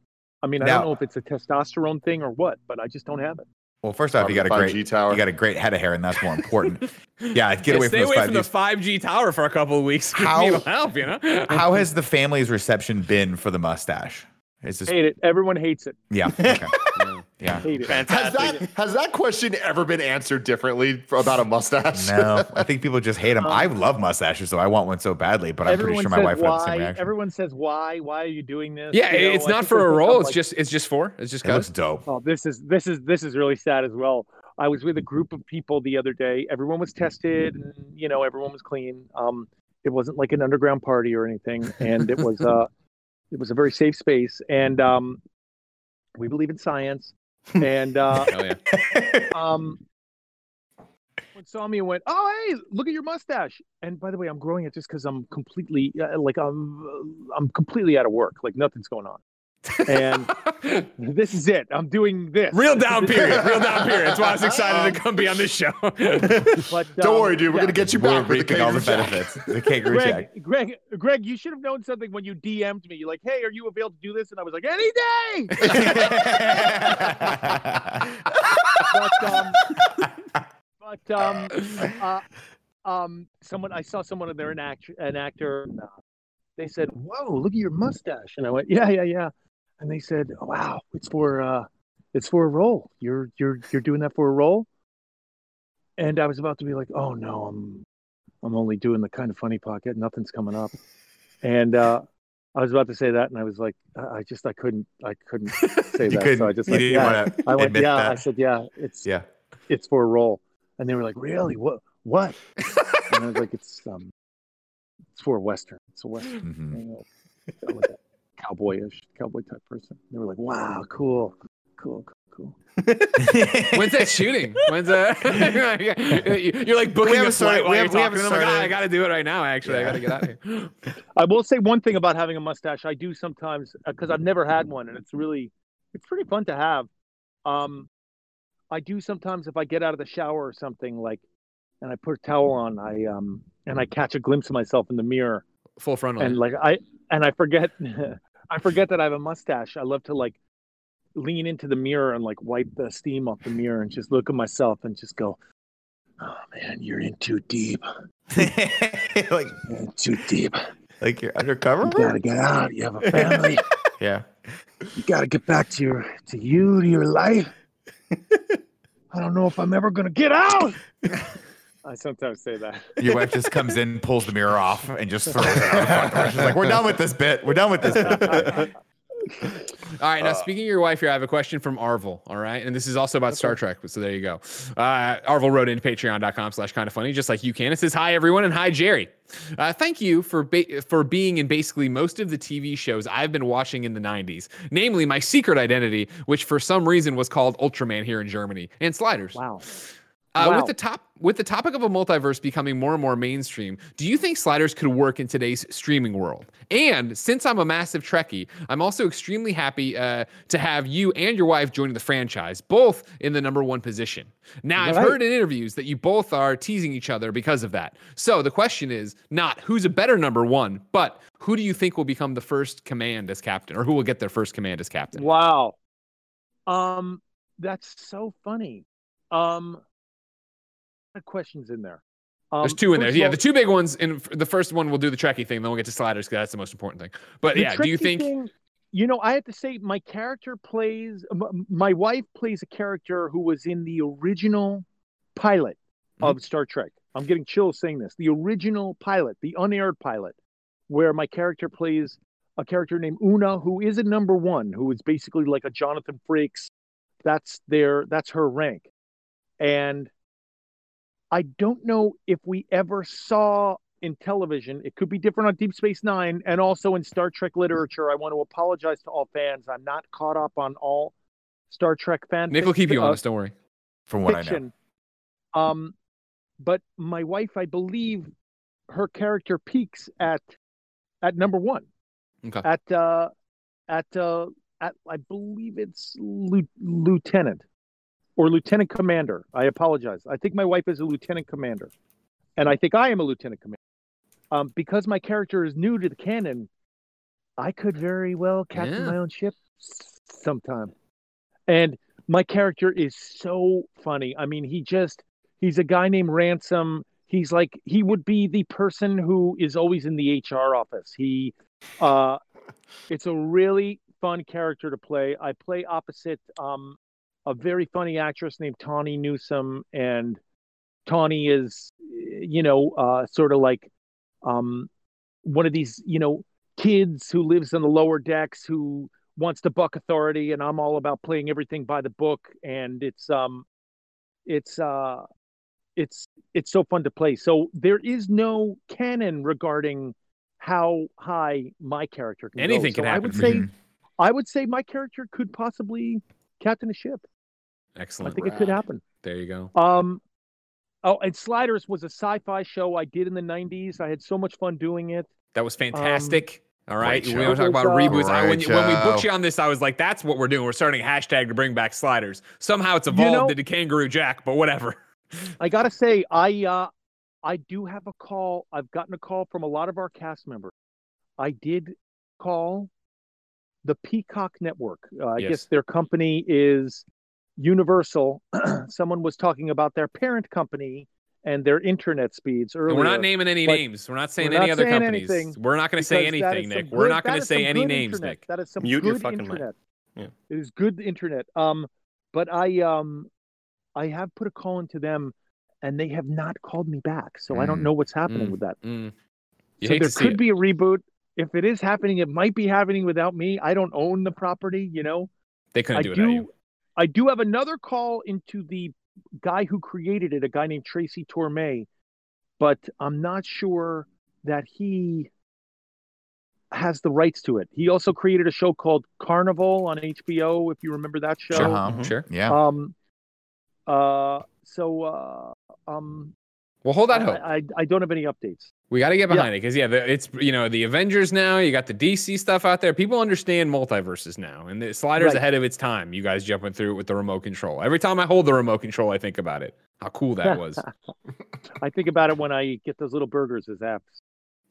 I mean, I don't know if it's a testosterone thing or what, but I just don't have it. Well, first off, you got a great 5G tower. you got a great head of hair, and that's more important. *laughs* yeah, get Yeah, away stay from away five from the 5G tower for a couple of weeks. *laughs* How- Maybe help, you know? *laughs* How has the family's reception been for the mustache? Is this Hate it. Everyone hates it. yeah? Okay. Yeah. Hate it. Has that has that question ever been answered differently for, about a mustache? No, I think people just hate them. I love mustaches, so I want one so badly, but I'm pretty sure my wife would have the same reaction. Everyone says why. Why are you doing this? Yeah, You know, it's not for a role. It's like- just it's just for. It's just it looks dope. Oh, this is this is this is really sad as well. I was with a group of people the other day. Everyone was tested, and you know everyone was clean. Um, it wasn't like an underground party or anything, and it was *laughs* uh, it was a very safe space. And um, we believe in science. And uh, *laughs* Oh yeah. *laughs* um, someone saw me and went, "Oh, hey, look at your mustache!" And by the way, I'm growing it just because I'm completely uh, like I'm I'm completely out of work. Like nothing's going on. And this is it. I'm doing this. Real down *laughs* period. Real down period. That's why I was excited to come be on this show. But *laughs* Don't um, worry, dude. We're yeah. gonna get you We're back with the all the benefits. The kangaroo jack. Greg, Greg, Greg, you should have known something when you DM'd me. You're like, "Hey, are you available to do this?" And I was like, "Any day." *laughs* but um, but um, uh, um, someone I saw someone in there, an actor, an actor. Uh, they said, "Whoa, look at your mustache," and I went, "Yeah, yeah, yeah." And they said, oh, "Wow, it's for uh, it's for a role. You're you're you're doing that for a role." And I was about to be like, "Oh no, I'm I'm only doing the kind of funny pocket. Nothing's coming up." And uh, I was about to say that, and I was like, I I just I couldn't I couldn't *laughs* say that. couldn't. So I just like, yeah. I went, yeah. that. I said, yeah. It's yeah. it's for a role, and they were like, really? What? What? and I was like, it's um, it's for a western. It's a western. *laughs* Mhm. You know, I'm like a cowboyish, cowboy type person. They were like, wow, cool, cool, cool, cool. *laughs* When's that shooting? When's that? *laughs* *laughs* You're like booking haven't a flight while we you're haven't- we talking. haven't I'm like, "Ah, started." I got to do it right now. Actually, I got to get out of here. I will say one thing about having a mustache. I do sometimes because I've never had one, and it's really, it's pretty fun to have. Um, I do sometimes if I get out of the shower or something like, and I put a towel on, I um, and I catch a glimpse of myself in the mirror, Full frontal. and like I and I forget, I forget that I have a mustache. I love to like lean into the mirror and like wipe the steam off the mirror and just look at myself and just go, oh man, you're in too deep, *laughs* like, in too deep. like you're undercover. You gotta get out. You have a family. *laughs* Yeah. you got to get back to your to you to your life *laughs* i don't know if i'm ever gonna get out i sometimes say that Your wife just comes in, pulls the mirror off, and just throws it out the front door. She's like, "We're done with this bit. We're done with this bit." All right, now speaking of your wife here, I have a question from Arvel. All right, and this is also about Star Trek. So there you go. Uh, Arvel wrote into Patreon.com/slash Kind of Funny, just like you can. It says, "Hi everyone, and hi Jerry. Uh, thank you for ba- for being in basically most of the TV shows I've been watching in the '90s, namely My Secret Identity, which for some reason was called Ultraman here in Germany, and Sliders. Wow. Uh, Wow. With the top with the topic of a multiverse becoming more and more mainstream, do you think sliders could work in today's streaming world? And since I'm a massive Trekkie, I'm also extremely happy uh, to have you and your wife joining the franchise, both in the number one position. Now, I've heard in interviews that you both are teasing each other because of that. So the question is not who's a better number one, but who do you think will become the first command as captain, or who will get their first command as captain? Wow. Um, that's so funny. Um, what questions in there? Um, There's two in there. Yeah, all, the two big ones. And the first one, we'll do the Trekkie thing. Then we'll get to sliders because that's the most important thing. But yeah, do you think? thing- you know, I have to say, my character plays. My wife plays a character who was in the original pilot Mm-hmm. of Star Trek. I'm getting chills saying this. The original pilot, the unaired pilot, where my character plays a character named Una, who is a number one, who is basically like a Jonathan Frakes. That's their. That's her rank, and I don't know if we ever saw in television. It could be different on Deep Space Nine and also in Star Trek literature. I want to apologize to all fans. I'm not caught up on all Star Trek fan. Nick will keep you uh, honest. Don't worry. From what I know. fiction. Um, but my wife, I believe, her character peaks at at number one. Okay. At uh, at uh, at I believe it's lieu- lieutenant or lieutenant commander. I apologize. I think my wife is a lieutenant commander, and I think I am a lieutenant commander. Um, because my character is new to the canon, I could very well captain Yeah. my own ship sometime. And my character is so funny. I mean, he just he's a guy named Ransom. He's like he would be the person who is always in the HR office. He uh it's a really fun character to play. I play opposite um a very funny actress named Tawny Newsome and Tawny is you know uh sort of like um one of these, you know, kids who lives in the lower decks who wants to buck authority and I'm all about playing everything by the book and it's um it's uh it's it's so fun to play. So there is no canon regarding how high my character can Anything go. can so I happen would for say Mhm. I would say my character could possibly captain a ship. I Excellent. think it could happen. There you go. Um, oh, and Sliders was a sci-fi show I did in the '90s. I had so much fun doing it. That was fantastic. All right. We show. don't talk about Great reboots. I, when, when we booked you on this, I was like, that's what we're doing. We're starting a hashtag to bring back sliders. Somehow it's You evolved know- into Kangaroo Jack, but whatever. I gotta say, *laughs* I uh, I do have a call. I've gotten a call from a lot of our cast members. I did call the Peacock Network. Uh, I Yes. guess their company is Universal. *clears throat* Someone was talking about their parent company and their internet speeds earlier. And we're not naming any names. We're not saying we're any not other saying companies. anything We're not going to say anything, is some Nick. We're not going to say any names, internet. Nick. That is some Mute your good fucking mic. internet. Yeah. It is good internet. Um, but I um, I have put a call into them, and they have not called me back. So I don't Mm. know what's happening Mm. with that. Mm. So there to see could it. be a reboot. If it is happening, it might be happening without me. I don't own the property, you know. They couldn't I do it without do. You. I do have another call into the guy who created it, a guy named Tracy Torme, but I'm not sure that he has the rights to it. He also created a show called Carnival on HBO, if you remember that show. Sure. Uh-huh. Mhm. Sure. Yeah. Um. Uh. So. Uh. Um. Well, hold I, on hope. I I don't have any updates. We got to get Yeah. behind it because yeah, the, it's you know the Avengers now. You got the DC stuff out there. People understand multiverses now, and the slider's Right. ahead of its time. You guys jumping through it with the remote control. Every time I hold the remote control, I think about it. How cool that was. *laughs* *laughs* I think about it when I get those little burgers as apps.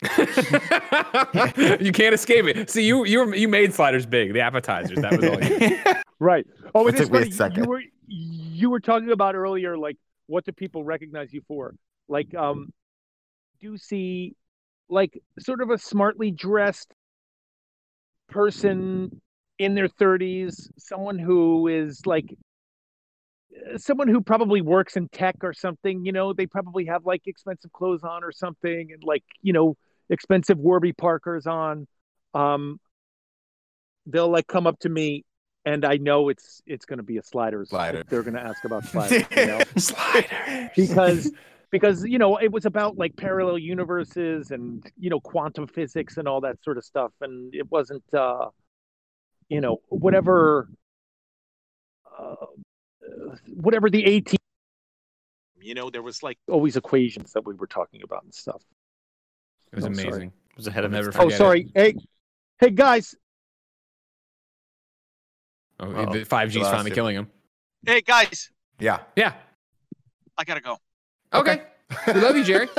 *laughs* you can't escape it. See, you you you made sliders big. The appetizers. That was all. You. Right. Oh, It it is a funny. Second. You were you were talking about earlier, like what do people recognize you for? Like, um, do see like sort of a smartly dressed person in their thirties, someone who is like uh, someone who probably works in tech or something. You know, they probably have like expensive clothes on or something, and like you know expensive Warby Parkers on. Um, they'll like come up to me, and I know it's it's going to be a sliders. Slider. They're going to ask about *laughs* sliders. you know? Slider. because because you know it was about like parallel universes and you know quantum physics and all that sort of stuff and it wasn't uh you know whatever uh, whatever the 18 you know there was like always equations that we were talking about and stuff It was I'm sorry. amazing. It was ahead of I'll never oh Forget it. sorry hey hey guys Oh, Uh-oh. the 5G's finally you. killing him. Hey guys, Yeah. Yeah. I gotta go. Okay. we love you, Jerry. *laughs*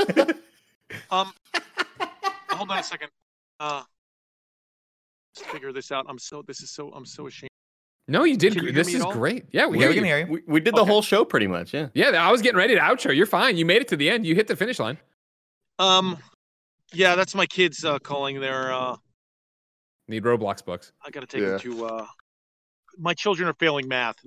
Um, hold on a second. Uh, let's figure this out. I'm so. This is so. I'm so ashamed. No, you did. You this is great. Yeah, we Yeah, hear we can hear you. We, we did the Okay. whole show pretty much. Yeah. Yeah, I was getting ready to outro. You're fine. You made it to the end. You hit the finish line. Um, yeah, that's my kids uh, calling. Their. Uh, Need Roblox books. I gotta take Yeah. them to. Uh, my children are failing math.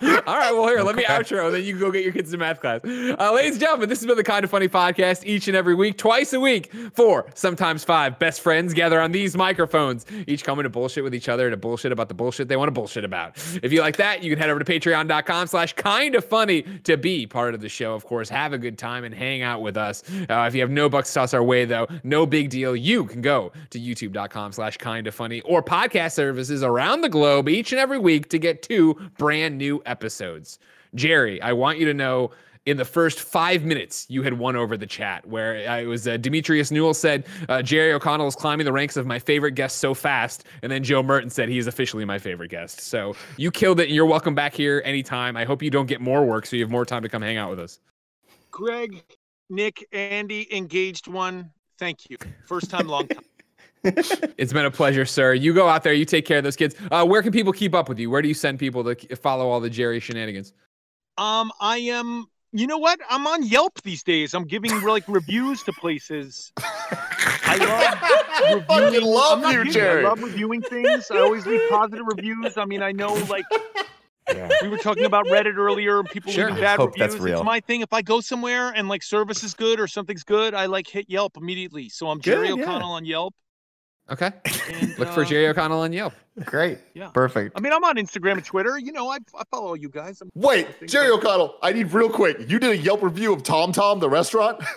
All right, well, here, let me outro, then you can go get your kids to math class. Uh, ladies and gentlemen, this has been the Kind of Funny podcast each and every week, twice a week. Four, sometimes five best friends gather on these microphones, each coming to bullshit with each other to bullshit about the bullshit they want to bullshit about. If you like that, you can head over to patreon.com slash kind of funny to be part of the show, of course. Have a good time and hang out with us. Uh, if you have no bucks to toss our way, though, no big deal. You can go to youtube.com slash kind of funny or podcast services around the globe each and every week to get two brand new episodes. Jerry, I want you to know in the first five minutes, you had won over the chat. Where it was uh, Demetrius Newell said, uh, Jerry O'Connell is climbing the ranks of my favorite guest so fast. And then Joe Merton said he is officially my favorite guest. So you killed it, and you're welcome back here anytime. I hope you don't get more work so you have more time to come hang out with us. Greg, Nick, Andy, engaged one. Thank you. First time, long time. It's been a pleasure, sir. You go out there, you take care of those kids. Uh, where can people keep up with you? Where do you send people to follow all the Jerry shenanigans? Um, I am. You know what? I'm on Yelp these days. I'm giving like reviews to places. I love *laughs* reviewing- love I'm you, kidding. Jerry. I love reviewing things. I always leave positive reviews. I mean, I know like Yeah. we were talking about Reddit earlier and people Sure. leaving bad hope reviews. that's real. It's my thing. If I go somewhere and like service is good or something's good, I like hit Yelp immediately. So I'm Jerry Good, yeah. O'Connell on Yelp. Okay. And, Look for uh, Jerry O'Connell on Yelp. Great. Yeah. Perfect. I mean, I'm on Instagram and Twitter. You know, I, I follow you guys. I'm- Wait, Jerry like- O'Connell, I need real quick. You did a Yelp review of Tom Tom, the restaurant? *laughs*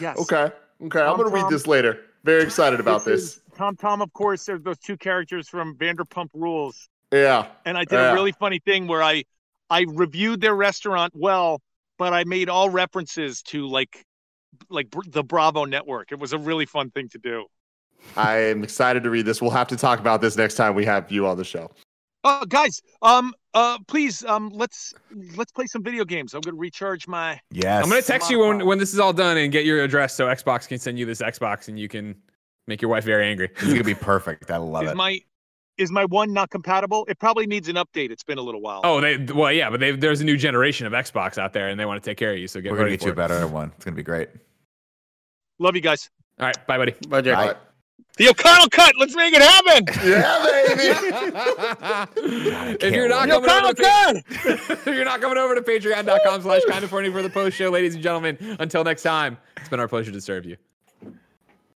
Yes. okay. Okay. I'm going to read this later. Very excited about this. is Tom Tom, of course, there's those two characters from Vanderpump Rules. Yeah. And I did Yeah. a really funny thing where I I reviewed their restaurant well, but I made all references to like like br- the Bravo network. It was a really fun thing to do. I am excited to read this. We'll have to talk about this next time we have you on the show. Uh guys, um uh please um let's let's play some video games. I'm going to recharge my Yes. I'm gonna text you when, when this is all done and get your address so Xbox can send you this Xbox and you can make your wife very angry. It's gonna be perfect. I love Is it. my is my one not compatible? It probably needs an update. It's been a little while. Oh, they well, yeah, but they, there's a new generation of Xbox out there and they want to take care of you. So get We're gonna get for you a better one. It's gonna be great. Love you guys. All right, bye, buddy. Bye, Jerry. Bye. The O'Connell cut. Let's make it happen. Yeah, baby. *laughs* if you're not wait. coming over to cut. *laughs* if you're not coming over to patreon.com slash Kinda Funny for the post show, ladies and gentlemen, until next time, it's been our pleasure to serve you.